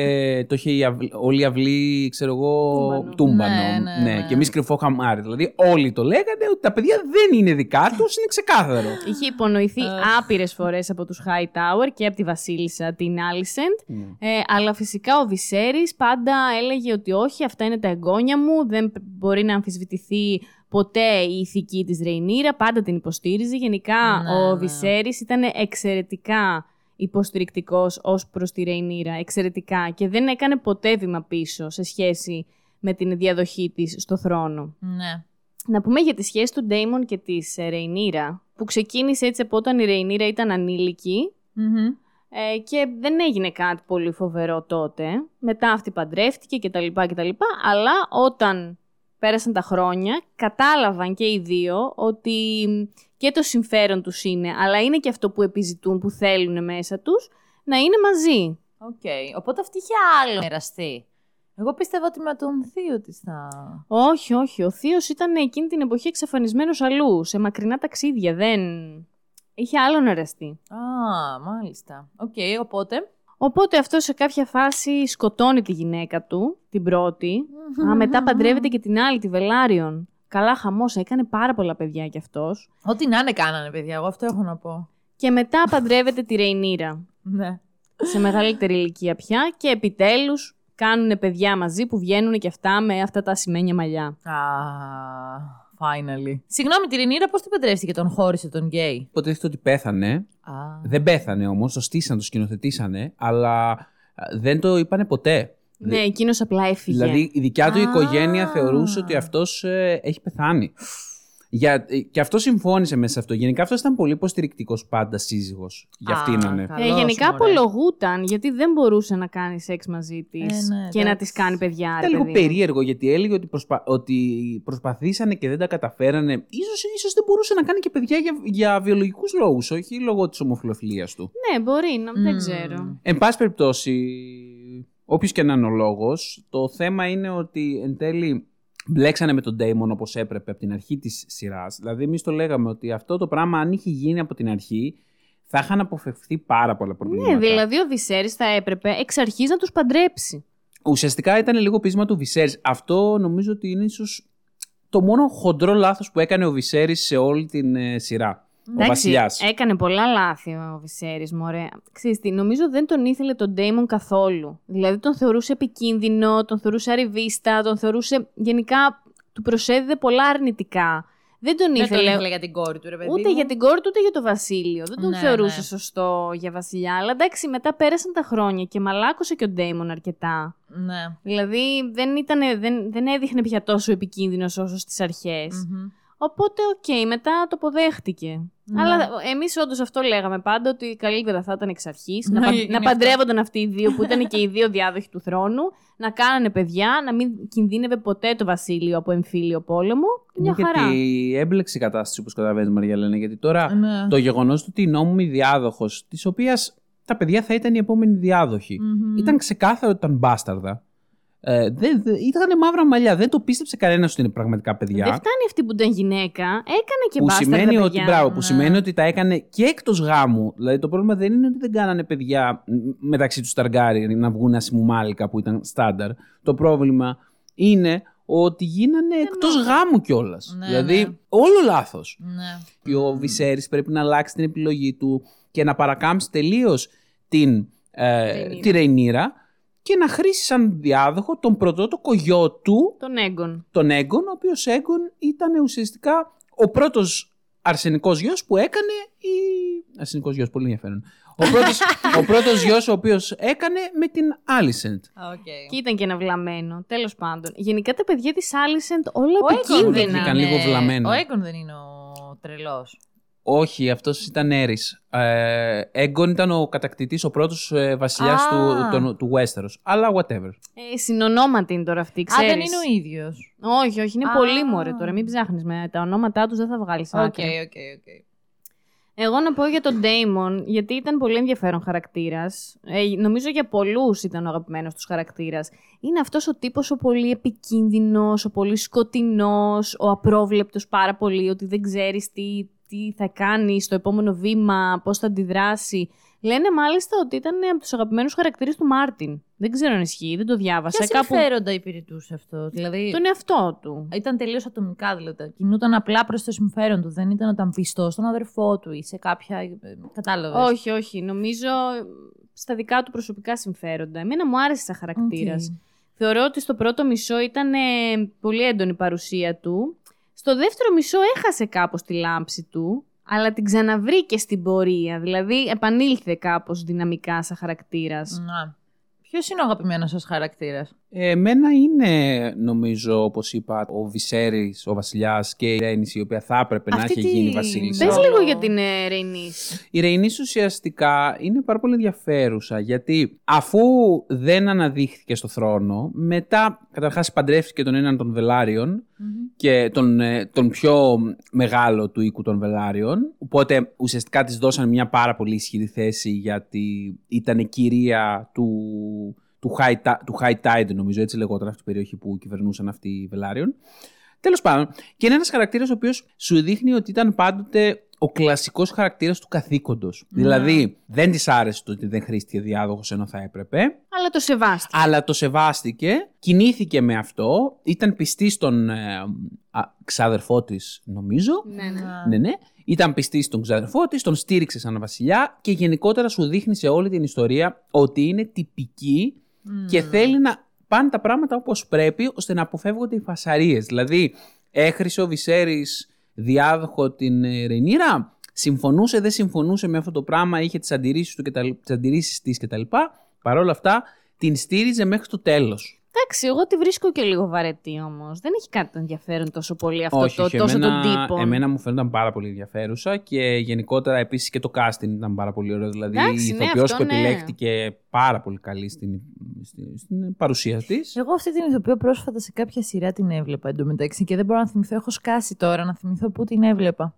C: το είχε η αυλή- όλη η αυλή, ξέρω εγώ,
D: Τούμπανο.
C: τούμπανο.
B: Ναι, ναι, ναι.
C: Και εμείς κρυφό καμάρι. Δηλαδή, όλοι το λέγανε ότι τα παιδιά δεν είναι δικά τους, είναι ξεκάθαρο.
D: Είχε υπονοηθεί
B: Αχ.
D: άπειρες φορές από τους Hightower και από τη Βασίλισσα την Alicent.
C: Ναι.
D: Ε, αλλά φυσικά ο Βυσέρης πάντα έλεγε ότι όχι, αυτά είναι τα εγγόνια μου, δεν π- μπορεί να αμφισβητηθεί ποτέ η ηθική της Ρεϊνίρα, πάντα την υποστήριζε. Γενικά
B: Ναι,
D: ο
B: ναι.
D: Βυσέρης ήταν εξαιρετικά υποστηρικτικός ως προς τη Ρεϊνίρα, εξαιρετικά και δεν έκανε ποτέ βήμα πίσω σε σχέση με την διαδοχή της στο θρόνο.
B: Ναι.
D: Να πούμε για τη σχέση του Ντέιμον και της ε, Ρεϊνίρα, που ξεκίνησε έτσι από όταν η Ρεϊνίρα ήταν ανήλικη
B: Μμμ.
D: ε, και δεν έγινε κάτι πολύ φοβερό τότε. Μετά αυτή παντρεύτηκε κτλ. κτλ. Αλλά όταν πέρασαν τα χρόνια, κατάλαβαν και οι δύο ότι και το συμφέρον τους είναι, αλλά είναι και αυτό που επιζητούν, που θέλουν μέσα τους, να είναι μαζί.
B: Οκ. Οπότε αυτή είχε άλλο εραστή. Εγώ πίστευα ότι με τον θείο της θα.
D: Όχι, όχι. Ο θείος ήταν εκείνη την εποχή εξαφανισμένος αλλού, σε μακρινά ταξίδια. Δεν... Είχε άλλον εραστή.
B: Α, μάλιστα. Οκ, οπότε;
D: Οπότε αυτό σε κάποια φάση σκοτώνει τη γυναίκα του, την πρώτη. [LAUGHS] Α, μετά παντρεύεται και την άλλη, τη Βελάριον. Καλά χαμός, έκανε πάρα πολλά παιδιά κι αυτός.
B: Ό,τι να είναι κάνανε, παιδιά. Εγώ αυτό έχω να πω.
D: Και μετά παντρεύεται τη Ρεϊνίρα.
B: Ναι.
D: σε μεγαλύτερη ηλικία πια. Και επιτέλους κάνουν παιδιά μαζί που βγαίνουν και αυτά με αυτά τα ασημένια μαλλιά.
B: Α, finally. Συγγνώμη, τη Ρινίρα πώς την παντρεύτηκε, τον χώρισε τον γκέι;
C: Υποτίθεται ότι πέθανε.
B: Α.
C: Δεν πέθανε όμως, το στήσαν, το σκηνοθετήσανε, αλλά α, δεν το είπανε ποτέ.
D: Ναι, εκείνος απλά έφυγε.
C: Δηλαδή η δικιά του
B: Α.
C: οικογένεια θεωρούσε ότι αυτός ε, έχει πεθάνει. Για, ε, και αυτό συμφώνησε μέσα σε αυτό. Γενικά αυτός ήταν πολύ υποστηρικτικός πάντα σύζυγος. Για
B: Α,
C: αυτήν είναι.
B: καλά.
D: Ε,
B: Καλώς,
D: γενικά
B: μωρέ.
D: απολογούταν γιατί δεν μπορούσε να κάνει σεξ μαζί της
B: Ε, ναι,
D: και να
B: εντάξει.
D: της κάνει παιδιά. ρε
C: Ήταν λίγο
D: παιδί μου.
C: περίεργο γιατί έλεγε ότι, προσπα... ότι προσπαθήσανε και δεν τα καταφέρανε. Ίσως, ίσως δεν μπορούσε να κάνει και παιδιά για, για βιολογικούς λόγους, όχι λόγω της ομοφιλοφιλίας του.
D: Ναι, μπορεί, να, δεν
B: Μμμ.
D: ξέρω.
C: Εν πάση περιπτώσει, όποιος και να είναι ο λόγος, το θέμα είναι ότι εν τέλει μπλέξανε με τον Damon όπως έπρεπε από την αρχή της σειράς. Δηλαδή, εμείς το λέγαμε ότι αυτό το πράγμα, αν είχε γίνει από την αρχή, θα είχαν αποφευθεί πάρα πολλά προβλήματα.
D: Ναι, δηλαδή ο Βυσέρης θα έπρεπε εξ αρχής να τους παντρέψει.
C: Ουσιαστικά ήταν λίγο πείσμα του Βυσέρης. Αυτό νομίζω ότι είναι ίσως το μόνο χοντρό λάθος που έκανε ο Βυσέρης σε όλη την ε, σειρά. Ο βασιλιάς.
D: έκανε πολλά λάθη ο Βυσέρης, μωρέ. Ξέρεις τι, νομίζω δεν τον ήθελε τον Ντέιμον καθόλου. Δηλαδή τον θεωρούσε επικίνδυνο, τον θεωρούσε αριβίστα, τον θεωρούσε γενικά... του προσέδιδε πολλά αρνητικά. Δεν τον
B: Δεν
D: ήθελε.
B: τον ήθελε για την κόρη του, ρε παιδί.
D: Ούτε
B: μου.
D: για την κόρη του, ούτε για το Βασίλειο. Δεν τον
B: Ναι,
D: θεωρούσε
B: ναι.
D: σωστό για βασιλιά. Αλλά εντάξει, μετά πέρασαν τα χρόνια και μαλάκωσε και ο Ντέιμον αρκετά.
B: Ναι.
D: Δηλαδή δεν, ήτανε, δεν, δεν έδειχνε πια τόσο επικίνδυνος όσο στις αρχές.
B: Μμμ.
D: Οπότε, οκ, μετά το αποδέχτηκε.
B: Ναι.
D: Αλλά εμείς όντως αυτό λέγαμε πάντα, ότι καλύτερα θα ήταν εξ αρχής
B: Να
D: να, πα-
B: γίνει
D: να
B: αυτό.
D: παντρεύονταν αυτοί οι δύο που ήταν και οι δύο διάδοχοι του θρόνου, να κάνανε παιδιά, να μην κινδύνευε ποτέ το βασίλειο από εμφύλιο πόλεμο. Μια
C: Είναι
D: χαρά.
C: γιατί έμπλεξε η κατάσταση, όπως καταλαβαίνεις, Μαρία Λένα. Γιατί τώρα
B: Ναι.
C: το γεγονός του ότι η νόμιμη διάδοχος, της οποίας τα παιδιά θα ήταν οι επόμενοι διάδοχοι,
B: Μμμ.
C: ήταν ξεκάθαρο ότι ήταν μπάσταρδα. Ε, δεν, δεν- ήταν μαύρα μαλλιά. Δεν το πίστεψε κανένας ότι είναι πραγματικά παιδιά.
D: Δεν φτάνει αυτή που ήταν γυναίκα, έκανε και
C: που
D: μπάσταρδα
C: σημαίνει ότι,
D: παιδιά.
C: μπράβο, που
B: Ναι.
C: σημαίνει ότι τα έκανε και εκτός γάμου. Δηλαδή το πρόβλημα δεν είναι ότι δεν κάνανε παιδιά μ, μεταξύ τους Ταργκάρι να βγουν ασημουμάλικα που ήταν στάνταρ. Το πρόβλημα είναι ότι γίνανε εκτός γάμου κιόλας.
B: Ναι,
C: δηλαδή
B: ναι.
C: όλο λάθος.
B: Ναι.
C: Και ο Βυσέρης πρέπει να αλλάξει την επιλογή του και να παρακάμψει τελείως την, ε,
D: Ρεϊνήρα.
C: τη Ρεϊνήρα και να χρήσει σαν διάδοχο τον πρωτότοκο γιο του,
D: Τον έγκον.
C: τον Έγκον, ο οποίος Έγκον ήταν ουσιαστικά ο πρώτος αρσενικός γιος που έκανε η. Αρσενικός γιος, πολύ ενδιαφέρον. Ο πρώτος, [LAUGHS] ο πρώτος γιος ο οποίος έκανε με την Άλισεντ.
D: Και ήταν και ένα βλαμμένο. Τέλος πάντων. Γενικά τα παιδιά της Άλισεντ όλα
B: Ο Έγκον δεν
D: επικίνδυνα.
C: Βγήκαν λίγο βλαμμένα.
B: Ο Έγκον δεν είναι ο τρελός.
C: Όχι, αυτός ήταν Έρης. Ε, Έγκον ήταν ο κατακτητής, ο πρώτος ε, βασιλιάς
B: Α.
C: του, τον- του Westeros. Αλλά whatever.
D: Ε, συνονόματοι είναι τώρα αυτοί,
B: Α,
D: ξέρεις.
B: δεν είναι ο ίδιος.
D: Όχι, όχι, είναι
B: Α.
D: πολύ μωρέ τώρα. Μην ψάχνεις με τα ονόματά τους, δεν θα βγάλεις
B: Οκ,
D: άκρη.
B: οκ, οκ.
D: Εγώ να πω για τον Ντέιμον, γιατί ήταν πολύ ενδιαφέρον χαρακτήρας. Ε, νομίζω για πολλούς ήταν ο αγαπημένος τους χαρακτήρας. Είναι αυτός ο τύπος ο πολύ επικίνδυνος, ο πολύ σκοτεινός, ο απρόβλεπτος πάρα πολύ, ότι δεν ξέρεις τι, τι θα κάνει στο επόμενο βήμα, πώς θα αντιδράσει. Λένε μάλιστα ότι ήταν από τους αγαπημένους χαρακτήρες του Μάρτιν. Δεν ξέρω αν ισχύει, δεν το διάβασα.
B: Ποια συμφέροντα υπηρετούσε αυτό. Δηλαδή,
D: Τον εαυτό του.
B: ήταν τελείως ατομικά δηλαδή. Κινούταν απλά προς το συμφέρον του. Δεν ήταν όταν πιστός στον αδερφό του ή σε κάποια. Κατάλαβες.
D: Όχι, όχι. Νομίζω ε, στα δικά του προσωπικά συμφέροντα. Εμένα μου άρεσε σαν χαρακτήρας. Θεωρώ ότι στο πρώτο μισό ήταν ε, πολύ έντονη η παρουσία του. Στο δεύτερο μισό έχασε κάπως τη λάμψη του, αλλά την ξαναβρήκε στην πορεία. Δηλαδή επανήλθε κάπως δυναμικά σαν χαρακτήρας.
B: Να. Ποιος είναι ο αγαπημένος σας χαρακτήρας;
C: Ε, Εμένα είναι, νομίζω, όπως είπα, ο Βυσέρης, ο βασιλιάς και η Ρένης, η οποία θα έπρεπε να
B: Αυτή
C: έχει
B: τη-
C: γίνει βασίλισσα.
D: Πες
B: Ρόλο.
D: λίγο για την ε, Ρεϊνής.
C: Η Ρεϊνής ουσιαστικά είναι πάρα πολύ ενδιαφέρουσα γιατί αφού δεν αναδείχθηκε στο θρόνο, μετά καταρχάς παντρεύτηκε τον έναν των Βελάριων και τον, ε, τον πιο μεγάλο του οίκου των Βελάριων. Οπότε ουσιαστικά της δώσαν μια πάρα πολύ ισχυρή θέση γιατί ήταν κυρία του, του, high, ti- του high Tide νομίζω, έτσι λεγόταν αυτή η περιοχή που κυβερνούσαν αυτοί οι Βελάριον. Τέλος πάντων, και είναι ένας χαρακτήρας ο οποίος σου δείχνει ότι ήταν πάντοτε ο κλασικός χαρακτήρας του καθήκοντος. Δηλαδή, δεν της άρεσε το ότι δεν χρήστηκε διάδοχος ενώ θα έπρεπε,
D: Αλλά το σεβάστηκε.
C: αλλά το σεβάστηκε, κινήθηκε με αυτό, ήταν πιστή στον ε, α, ξάδερφό της νομίζω,
D: Ναι, ναι.
C: ναι, ναι. Ήταν πιστή στον ξαδερφό της, τον στήριξε σαν βασιλιά και γενικότερα σου δείχνει σε όλη την ιστορία ότι είναι τυπική και θέλει να πάνε τα πράγματα όπως πρέπει ώστε να αποφεύγονται οι φασαρίες. Δηλαδή, έχρισε ο Βυσέρης διάδοχο την ε, Ρενίρα, συμφωνούσε, δεν συμφωνούσε με αυτό το πράγμα, είχε τις αντιρρήσεις, του και τα, τις αντιρρήσεις της κτλ. Παρ' όλα αυτά, την στήριζε μέχρι το τέλος.
D: Εντάξει, εγώ τη βρίσκω και λίγο βαρετή όμως. Δεν έχει κάτι το ενδιαφέρον τόσο πολύ αυτό
C: όχι,
D: το,
C: όχι,
D: τόσο
C: εμένα,
D: τον τύπο.
C: Εμένα μου φαίνονταν πάρα πολύ ενδιαφέρουσα και γενικότερα επίσης και το casting ήταν πάρα πολύ ωραίο. Δηλαδή
D: Εντάξει,
C: η
D: ναι,
C: ηθοποιός
D: αυτό
C: που
D: ναι.
C: επιλέχθηκε πάρα πολύ καλή στην, στην, στην παρουσία της.
B: Εγώ αυτή την ηθοποιώ πρόσφατα σε κάποια σειρά την έβλεπα εντωμεταξύ και δεν μπορώ να θυμηθώ. Έχω σκάσει τώρα να θυμηθώ πού την έβλεπα.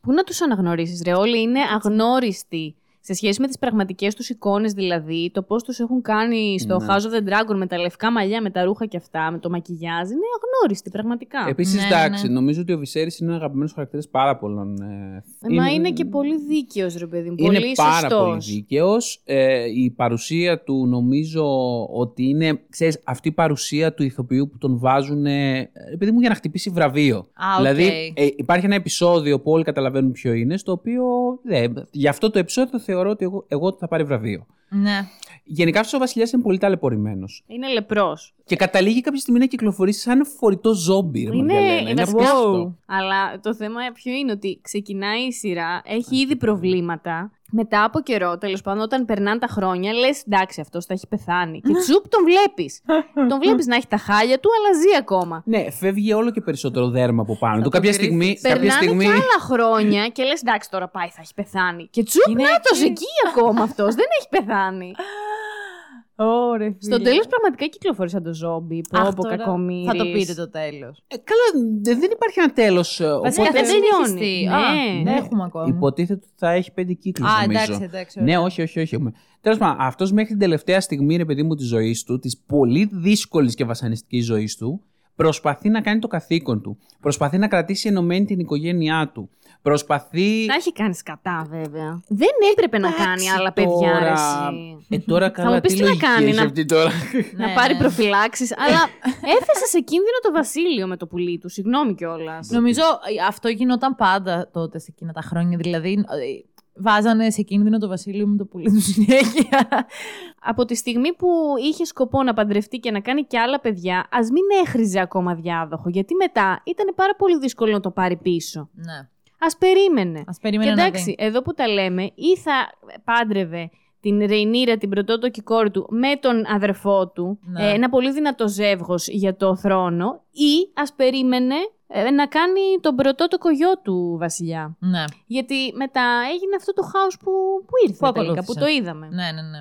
D: Πού να τους αναγνωρίσεις, Ρε; Όλοι είναι αγνώριστοι. Σε σχέση με τις πραγματικές τους εικόνες, δηλαδή, το πώς τους έχουν κάνει στο
C: Ναι.
D: House of the Dragon με τα λευκά μαλλιά, με τα ρούχα και αυτά, με το μακιγιάζ, είναι αγνώριστοι, πραγματικά.
C: Επίσης,
B: Ναι, ναι,
C: εντάξει,
B: ναι.
C: νομίζω ότι ο Βυσέρης είναι αγαπημένος χαρακτήρας πάρα πολλών. Ε,
D: Ε, Μα είναι και πολύ δίκαιος, ρε παιδί μου.
C: Είναι
D: πολύ
C: πάρα
D: σωστός.
C: πολύ δίκαιος. Ε, η παρουσία του νομίζω ότι είναι, ξέρεις, αυτή η παρουσία του ηθοποιού που τον βάζουν, ε, επειδή μου για να χτυπήσει βραβείο.
B: Α, οκ.
C: Δηλαδή ε, υπάρχει ένα επεισόδιο που όλοι καταλαβαίνουν ποιο είναι, στο οποίο ε, γι' αυτό το επεισόδιο το θεωρώ ότι εγώ, εγώ ότι θα πάρει βραβείο.
B: Ναι.
C: Γενικά αυτός ο Βασιλιάς είναι πολύ ταλαιπωρημένος.
D: Είναι λεπρός.
C: Και καταλήγει κάποια στιγμή να κυκλοφορήσει σαν φορητό ζόμπι. ρε
D: Είναι,
C: Μαργαλένα. είναι
D: βασικά-
C: απίστευτο.
D: Αλλά το θέμα ποιο είναι ότι ξεκινάει η σειρά, έχει ήδη προβλήματα. Μετά από καιρό, τέλος πάντων, όταν περνάνε τα χρόνια, λες εντάξει, αυτός θα έχει πεθάνει. Και τσουπ τον βλέπεις. τον βλέπεις να έχει τα χάλια του, αλλά ζει ακόμα.
C: Ναι, φεύγει όλο και περισσότερο δέρμα από πάνω του.
B: το
C: Κάποια
B: κρύβεις.
C: στιγμή. Κάποια
D: Περνάνε
C: στιγμή...
D: και άλλα χρόνια και λες εντάξει, τώρα πάει, θα έχει πεθάνει. Και τσουπ,
B: Είναι
D: να το
B: εκεί.
D: εκεί ακόμα αυτός. δεν έχει πεθάνει. [LAUGHS]
B: Ωραία.
D: Στο τέλος, πραγματικά κυκλοφόρησε το ζόμπι. Πω, από κακομοίρης.
B: Θα το πείτε το τέλος.
C: Ε, καλά, δε- δεν υπάρχει ένα τέλος.
B: Βασικά
D: δεν
B: δεν
D: τελειώνει.
B: τελειώνει.
D: Ναι.
B: Ναι, δεν έχουμε ακόμα.
C: Υποτίθεται ότι θα έχει πέντε κύκλους.
B: Α,
C: νομίζω.
B: εντάξει, εντάξει.
C: Ναι,
B: ωραία.
C: όχι, όχι. όχι. Τέλος πάντων, αυτός μέχρι την τελευταία στιγμή, ρε παιδί μου, της ζωής του, της πολύ δύσκολης και βασανιστικής ζωής του, προσπαθεί να κάνει το καθήκον του. Προσπαθεί να κρατήσει ενωμένη την οικογένειά του. Προσπαθεί.
D: Τα έχει κάνει σκατά, βέβαια. Δεν έπρεπε να κάνει
C: Εντάξει,
D: άλλα παιδιά, ρε,
C: τώρα-
D: εσύ.
C: Ε, τώρα καλά,
D: μου πεις
C: τι
D: τι να
C: λογική
D: κάνει,
C: έχει
D: να-
C: αυτή τώρα. [LAUGHS]
D: να
B: Ναι,
D: πάρει
B: ναι.
D: προφυλάξεις. αλλά έθεσε σε κίνδυνο το βασίλειο με το πουλί του. Συγγνώμη κιόλας.
B: Νομίζω ε, αυτό γινόταν πάντα τότε σε εκείνα τα χρόνια. Δηλαδή, ε, βάζανε σε κίνδυνο το βασίλειο με το πουλί του συνέχεια. [LAUGHS]
D: Από τη στιγμή που είχε σκοπό να παντρευτεί και να κάνει και άλλα παιδιά, ας μην έχριζε ακόμα διάδοχο. Γιατί μετά ήταν πάρα πολύ δύσκολο να το πάρει πίσω.
B: ναι.
D: Α περίμενε.
B: Α
D: Και
B: περίμενε να
D: εντάξει,
B: δει.
D: εδώ που τα λέμε, ή θα πάντρευε την Ρεϊνίρα, την πρωτότοκη κόρη του, με τον αδερφό του,
B: Ναι.
D: ε, ένα πολύ δυνατό ζεύγος για το θρόνο, ή ας περίμενε ε, να κάνει τον πρωτότοκο γιο του βασιλιά.
B: Ναι.
D: Γιατί μετά έγινε αυτό το χάος που, που ήρθε
B: Που
D: τελικά,
B: ακολούθησε.
D: που το είδαμε.
B: Ναι, ναι, ναι.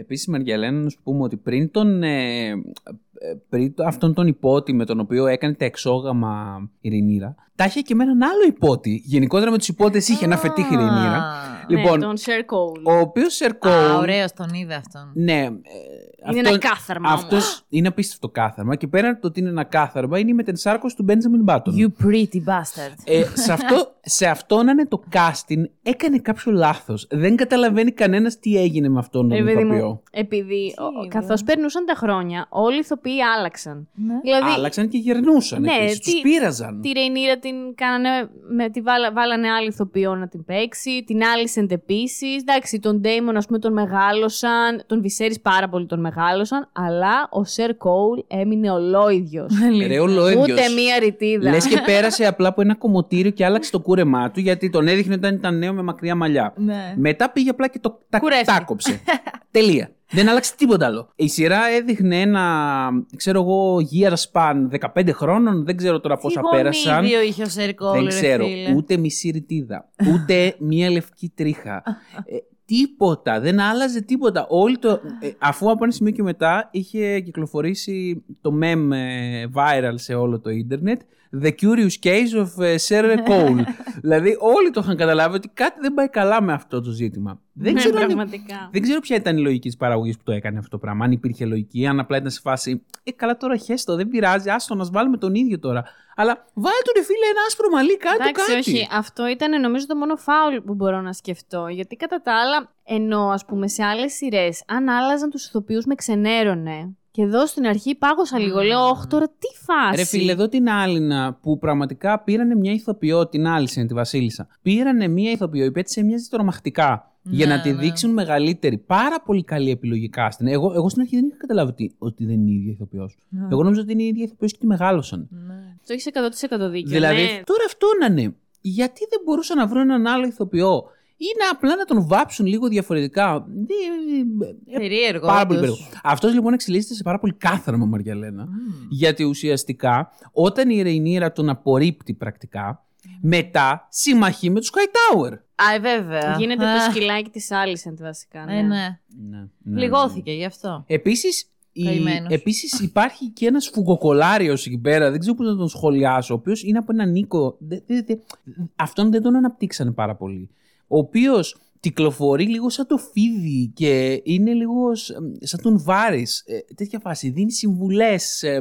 C: Επίσης, Μαργιαλένα, να σου πούμε ότι πριν τον. Ε, ε, πριν το- αυτόν τον υπότη με τον οποίο έκανε τα εξόγαμα η Ρενίρα, τα είχε και με έναν άλλο υπότη. Γενικότερα με τους υπότες είχε ένα φετίχ η Ρενίρα.
B: Α,
C: Λοιπόν,
D: ναι, τον Σερ Κόουλ.
C: Ο οποίος Σερκό.
B: Α, ωραίος, τον είδε αυτόν.
C: Ναι. ε,
D: Είναι ένα κάθαρμα
C: Αυτός
D: όμως.
C: είναι απίστευτο κάθαρμα. Και πέραν από το ότι είναι ένα κάθαρμα, είναι η μετενσάρκωση του Μπέντζαμιν Μπάτον.
B: You pretty bastard.
C: Ε, σε, αυτό, σε αυτό να είναι το casting, έκανε κάποιο λάθος. Δεν καταλαβαίνει κανένας τι έγινε με αυτόν τον
D: Ρε παιδί
C: ηθοποιό.
D: Μου, επειδή
B: Τι,
D: ο- καθώς περνούσαν τα χρόνια, όλοι οι ηθοποιοί άλλαξαν.
B: Ναι.
D: Δηλαδή,
C: Άλλαξαν και γερνούσαν.
D: Ναι,
C: Ναι,
D: τι-
C: Του πείραζαν.
D: Τη Ρεϊνίρα την κάνανε, με, τη βάλα, βάλανε άλλη ηθοποιό να την παίξει. Την Άλισεντ επίσης. Εντάξει, τον Ντέιμον ας πούμε τον μεγάλωσαν. Τον Βυσέρη πάρα πολύ τον μεγάλωσαν. Αλλά ο Σερ Κόουλ έμεινε ολόιδιος.
C: Ρε, ολόιδιος.
D: Ούτε μία ρητίδα.
C: Λες και [LAUGHS] πέρασε απλά από ένα κομμωτήριο και άλλαξε το κούρεμά του γιατί τον έδειχνε όταν ήταν νέο με μακριά μαλλιά.
B: Ναι.
C: Μετά πήγε απλά και το τα,
B: Κουρεύτηκε.
C: τάκοψε. Τελεία. Δεν άλλαξε τίποτα άλλο. Η σειρά έδειχνε ένα, ξέρω εγώ, year span 15 χρόνων. Δεν ξέρω τώρα πόσα πέρασαν.
B: Τι είχε ο Σερκόλ,
C: Δεν
B: ρε
C: ξέρω.
B: φίλε.
C: Ούτε μισή ρητίδα. Ούτε μία λευκή τρίχα. Ε, τίποτα. Δεν άλλαζε τίποτα. Όλη το, ε, αφού από ένα σημείο και μετά είχε κυκλοφορήσει το meme ε, viral σε όλο το ίντερνετ. The Curious Case of ε, Sir [LAUGHS] Cole. δηλαδή όλοι το είχαν καταλάβει ότι κάτι δεν πάει καλά με αυτό το ζήτημα. Δεν
D: Ναι,
C: ξέρω αν
D: πραγματικά.
C: δεν ξέρω ποια ήταν η λογική της παραγωγής που το έκανε αυτό το πράγμα. Αν υπήρχε λογική, αν απλά ήταν σε φάση. Ε, καλά τώρα χέστο, δεν πειράζει, άστο να βάλουμε τον ίδιο τώρα. Αλλά βάλε του ρε φίλε ένα άσπρο μαλλί, κάτι
D: Εντάξει,
C: κάτι.
D: όχι. Αυτό ήταν νομίζω το μόνο φάουλ που μπορώ να σκεφτώ. Γιατί κατά τα άλλα, ενώ ας πούμε σε άλλες σειρές, αν άλλαζαν τους ηθοποιούς με ξενέρωνε. Και εδώ στην αρχή πάγωσα λίγο. Λέω, Όχι τώρα τι φάση;
C: Ρε φίλε, εδώ την Άλυνα που πραγματικά πήρανε μια ηθοποιό, την Άλυσεν, τη Βασίλισσα. Πήρανε μια ηθοποιό, η οποία της έμοιαζε τρομακτικά. για
B: Ναι,
C: να τη
B: ναι.
C: δείξουν μεγαλύτερη. Πάρα πολύ καλή επιλογή casting. Εγώ, εγώ στην αρχή δεν είχα καταλάβει ότι, ότι δεν είναι η ίδια ηθοποιός.
B: Ναι.
C: Εγώ νόμιζα ότι είναι η ίδια ηθοποιός και τη μεγάλωσαν.
D: Το έχεις 100% δίκιο.
C: Δηλαδή,
D: ναι.
C: τώρα αυτό να είναι. Γιατί δεν μπορούσαν να βρουν έναν άλλο ηθοποιό ή να απλά να τον βάψουν λίγο διαφορετικά. Ε, ε,
B: Περίεργο.
C: πάρα πολύ
B: όντως.
C: περίεργο. Αυτός λοιπόν εξελίσσεται σε πάρα πολύ κάθαρμα, Μαριαλένα.
B: Μμμ.
C: Γιατί ουσιαστικά όταν η Ρεϊνίρα τον απορρίπτει πρακτικά, μετά συμμαχεί με τους Hightower.
B: Α, ε, βέβαια.
D: Γίνεται
B: Α,
D: το σκυλάκι της Άλισεντ βασικά.
B: Ε, ναι.
C: Ναι,
B: Πληγώθηκε γι' αυτό.
C: Επίσης, η,
B: Καημένος.
C: επίσης υπάρχει και ένας φουγκοκολάριος εκεί πέρα, δεν ξέρω πώς να τον σχολιάσω, ο οποίος είναι από έναν Νίκο, δε- δε- δε- αυτόν δεν τον αναπτύξανε πάρα πολύ, ο οποίος κυκλοφορεί λίγο σαν το φίδι και είναι λίγο σ- σαν τον Βάρης, ε, τέτοια φάση, δίνει συμβουλές, ε,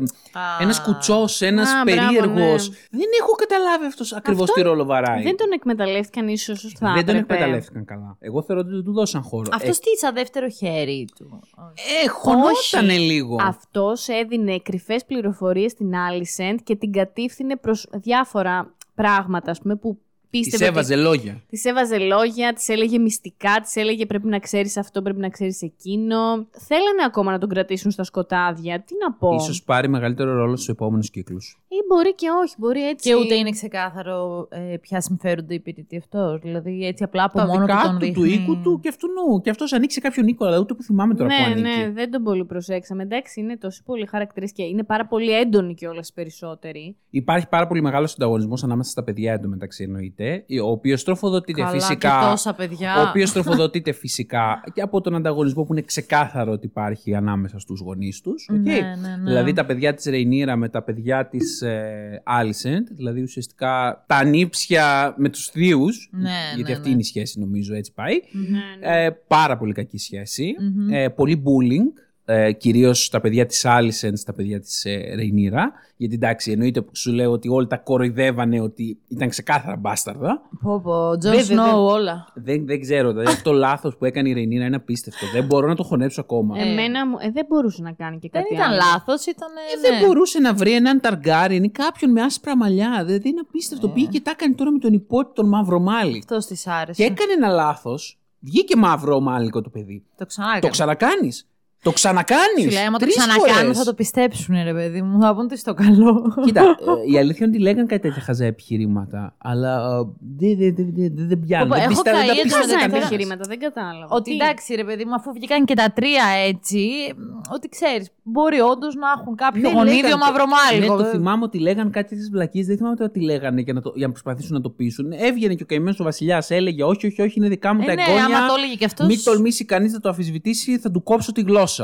C: ένας κουτσός, ένας
D: Α, μπράβο,
C: περίεργος.
D: ναι.
C: Δεν έχω καταλάβει αυτός ακριβώς τι ρόλο βαράει.
D: Δεν τον εκμεταλλεύτηκαν ίσως όσο θα
C: Δεν τον
D: έπρεπε.
C: εκμεταλλεύτηκαν καλά. Εγώ θεωρώ ότι δεν του δώσαν χώρο.
B: Αυτός τι, σαν δεύτερο χέρι του;
C: ε, ε, χωνότανε λίγο.
D: Αυτός έδινε κρυφές πληροφορίες στην Άλισεντ και την κατήφθηνε προς διάφορα πράγματα, ας πούμε, που πίστευε.
C: Της
D: ότι-
C: έβαζε λόγια.
D: Της έβαζε λόγια, της έλεγε μυστικά, της έλεγε πρέπει να ξέρεις αυτό, πρέπει να ξέρεις εκείνο. Θέλανε ακόμα να τον κρατήσουν στα σκοτάδια. Τι να πω.
C: Ίσως πάρει μεγαλύτερο ρόλο στους επόμενους κύκλους.
D: Ή μπορεί και όχι, μπορεί έτσι.
B: Και ούτε είναι ξεκάθαρο ε, ποια συμφέρονται υπηρετεί αυτός. Δηλαδή έτσι απλά από
C: Τα
B: μόνο του
C: δικά
B: τον
C: του,
B: δείχνει.
C: του οίκου του και αυτού νου. Και αυτός ανοίξει κάποιον οίκο, αλλά ούτε που θυμάμαι τώρα που
D: Ναι,
C: ανήκει.
D: ναι, δεν τον πολύ προσέξαμε. Εντάξει, είναι τόσο πολλοί χαρακτήρες και είναι πάρα πολύ έντονοι κιόλας περισσότεροι.
C: Υπάρχει πάρα πολύ μεγάλος ανταγωνισμός ανάμεσα στα παιδιά εντωμεταξύ εννοείται, ο οποίος τροφοδοτείται
B: Καλά,
C: φυσικά.
B: Και τόσα παιδιά.
C: Ο οποίος τροφοδοτείται φυσικά και από τον ανταγωνισμό που είναι ξεκάθαρο ότι υπάρχει ανάμεσα στους γονείς τους.
B: Ναι, ναι, ναι.
C: Δηλαδή τα παιδιά της Ρεϊνίρα με τα παιδιά της ε, Άλισεντ, δηλαδή ουσιαστικά τα ανήψια με τους θείους.
B: Ναι,
C: γιατί
B: ναι,
C: αυτή
B: ναι.
C: είναι η σχέση, νομίζω, έτσι πάει.
D: Ναι, ναι.
C: Ε, πάρα πολύ κακή σχέση.
B: Μμμ.
C: Ε, πολύ bullying. Ε, Κυρίως τα παιδιά της Άλισεν, τα παιδιά της ε, Ρεϊνίρα. Γιατί εντάξει, εννοείται που σου λέω ότι όλοι τα κοροϊδεύανε ότι ήταν ξεκάθαρα μπάσταρδα.
B: Πω πω, Τζον
D: Βέβαια,
B: Σνόου
D: δεν-
B: όλα.
C: Δεν, δεν ξέρω. Δηλαδή αυτό το λάθος που έκανε η Ρεϊνίρα είναι απίστευτο. Δεν μπορώ να το χωνέψω ακόμα.
B: Ε,
D: Εμένα μου- ε, δεν μπορούσε να κάνει και
B: Δεν
D: κάτι
B: ήταν
D: άλλο.
B: λάθος, ήταν.
C: Ε, Δεν μπορούσε να βρει έναν Ταργκάριεν ή κάποιον με άσπρα μαλλιά. Δηλαδή είναι απίστευτο.
B: Ε.
C: Πήγε και τα έκανε τώρα με τον ιππότη τον μαυρομάλλη.
B: Αυτός της άρεσε.
C: Και έκανε ένα λάθος. Βγήκε μαυρομάλλικο το παιδί.
B: Το ξανά
C: Το ξανακάνεις. Το ξανακάνεις;
B: Σου λέει, άμα το ξανακάνουν θα το πιστέψουν, ρε παιδί μου. Θα πούν τι στο καλό.
C: Κοίτα, [LAUGHS] ε, η αλήθεια είναι ότι λέγανε κάτι τέτοια χαζά επιχειρήματα, αλλά ε, δεν δε, δε, δε, δε, δεν πιάνουν.
B: Πω, πω,
C: Δεν
B: έχω
C: πιστεύω- δεν τα
B: καεί
C: πιστεύει
D: Χαζά
B: εντωμεταξύ.
C: κανένας.
D: επιχειρήματα, δεν κατάλαβα.
B: Ότι
D: Τι;
B: εντάξει, ρε παιδί μου, αφού βγήκαν και τα τρία έτσι, ότι ξέρεις, μπορεί όντως να έχουν κάποιο
C: Ναι,
B: γονίδιο
C: λέγανε το-
B: μαυρομάλικο.
C: Ναι, το θυμάμαι ότι λέγανε κάτι τέτοιε βλακίε. Δεν θυμάμαι τώρα τι λέγανε για να, το, για να προσπαθήσουν να το πείσουν. Έβγαινε και ο καημένος ο Βασιλιάς, έλεγε: Όχι, όχι, όχι, είναι δικά μου
B: Ε,
C: τα
B: ναι,
C: εγγόνια.
B: άμα το έλεγε κι αυτός-
C: Μην τολμήσει κανείς να το αμφισβητήσει, θα του κόψω τη γλώσσα.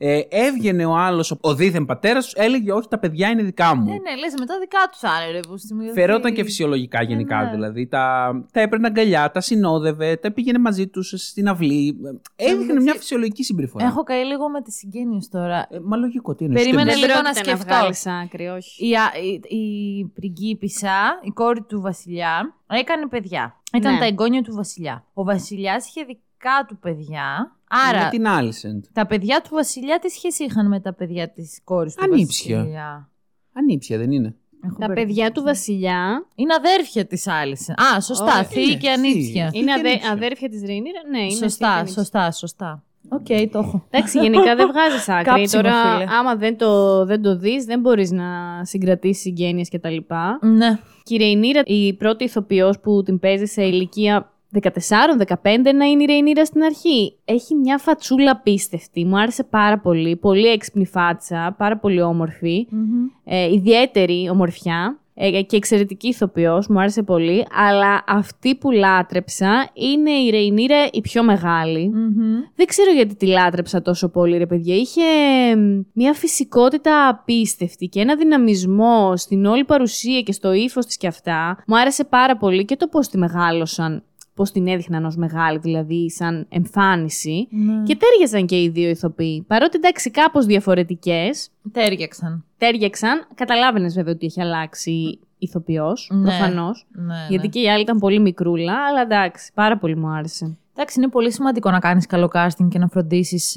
C: Ε, έβγαινε ο άλλος, ο δίθεν πατέρας τους, έλεγε: Όχι, τα παιδιά είναι δικά μου.
B: Ναι, ναι, λες μετά δικά τους άρε, ρε. που στη μειωθεί-
C: Φερόταν και φυσιολογικά γενικά.
B: ναι.
C: Δηλαδή τα, τα έπαιρνε αγκαλιά, τα συνόδευε, τα πήγαινε μαζί τους στην αυλή. Έδειχνε
B: μεταξύ,
C: μια φυσιολογική συμπεριφορά.
B: Έχω καεί λίγο με τι συγγένειες τώρα.
C: Ε, μα λογικό, τι εννοείς,
B: Περίμενε
C: τι
D: Δεν
C: εννοείς.
B: λίγο να
D: πρόκειται
B: σκεφτώ.
D: βγάλεις άκρη, όχι.
B: Η, α- η, η πριγκίπισσα, η κόρη του βασιλιά, έκανε παιδιά. Ήταν
D: Ναι.
B: τα εγγόνια του βασιλιά. Ο βασιλιάς είχε δικά του παιδιά. Άρα,
C: Με την Άλισεντ.
B: τα παιδιά του βασιλιά τι σχέση είχαν με τα παιδιά της κόρης του
C: Ανήψια.
B: βασιλιά;
C: Ανήψια, δεν είναι.
B: Έχω
D: Τα
B: μπερδευτεί.
D: παιδιά του βασιλιά
B: Είναι αδέρφια της άλλη. Α, σωστά.
D: Ωραία,
B: Θείοι
C: είναι,
B: και ανήψια.
C: θείοι.
D: είναι
C: και
D: αδε-
C: ανήψια.
D: αδέρφια της Ρεϊνίρα. Ναι, είναι
B: Σωστά,
D: θεία και
B: σωστά, σωστά. Οκ, το έχω.
D: Εντάξει, γενικά δεν βγάζεις άκρη.
B: Κάψιμο,
D: Τώρα,
B: φίλε.
D: άμα δεν το, δεν το δεις, δεν μπορείς να συγκρατήσεις συγγένειες κτλ.
B: Ναι.
D: Και η Ρεϊνίρα, η πρώτη ηθοποιός που την παίζει σε ηλικία 14-15, να είναι η Ρεϊνίρα στην αρχή. Έχει μια φατσούλα απίστευτη. Μου άρεσε πάρα πολύ. Πολύ έξυπνη φάτσα, πάρα πολύ όμορφη. Ε, ιδιαίτερη ομορφιά ε, και εξαιρετική ηθοποιός, μου άρεσε πολύ. Αλλά αυτή που λάτρεψα είναι η Ρεϊνίρα η πιο μεγάλη. Δεν ξέρω γιατί τη λάτρεψα τόσο πολύ, ρε παιδιά. Είχε μ, μια φυσικότητα απίστευτη και ένα δυναμισμό στην όλη παρουσία και στο ύφος της και αυτά. Μου άρεσε πάρα πολύ και το πώς τη μεγάλωσαν. Πώς την έδειχναν ως μεγάλη, δηλαδή, σαν εμφάνιση.
B: Ναι.
D: Και τέριαζαν και οι δύο ηθοποιοί. Παρότι εντάξει, κάπως διαφορετικές,
B: Τέριαξαν.
D: τέριαξαν. Καταλάβαινες βέβαια ότι έχει αλλάξει ηθοποιός,
B: Ναι.
D: προφανώς.
B: Ναι,
D: Γιατί
B: ναι.
D: και η άλλη ήταν πολύ μικρούλα, αλλά εντάξει, πάρα πολύ μου άρεσε.
B: Εντάξει, είναι πολύ σημαντικό να κάνεις καλό casting και να φροντίσεις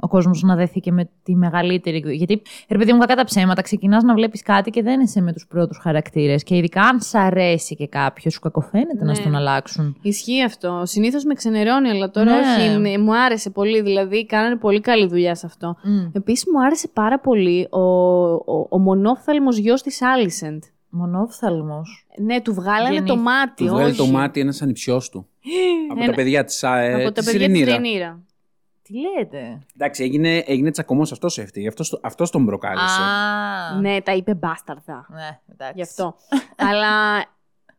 B: ο κόσμος να δεθεί και με τη μεγαλύτερη. εκδοχή. Γιατί, ρε παιδί μου, κακά τα ψέματα, ξεκινάς να βλέπεις κάτι και δεν είσαι με τους πρώτους χαρακτήρες. Και ειδικά αν σ' αρέσει και κάποιος, σου κακοφαίνεται να
D: Ναι.
B: στον αλλάξουν.
D: Ισχύει αυτό. Συνήθως με ξενερώνει, αλλά τώρα
B: Ναι.
D: όχι. μ- Μου άρεσε πολύ. Δηλαδή, κάνανε πολύ καλή δουλειά σε αυτό.
B: Mm.
D: Επίσης, μου άρεσε πάρα πολύ ο, ο, ο μονόφθαλμος γιος της Άλισεντ.
B: Μονόφθαλμος.
D: Ναι, του βγάλανε
B: Γεννήθη-
D: το μάτι.
C: Του βγάλει
D: όχι.
C: το μάτι ένας ανιψιός του. [GASPS] από
D: Ένα-
C: τα παιδιά της ε,
D: Από τα
C: της
D: παιδιά της
C: Ρενίρα.
D: Ρενίρα.
B: Τι λέτε;
C: Εντάξει, έγινε, έγινε τσακωμός αυτός έφτιαξε. Αυτός αυτός τον προκάλεσε.
B: Α.
D: Ναι, τα είπε μπάσταρδα.
B: Ναι, εντάξει.
D: Γι' αυτό. [LAUGHS] αλλά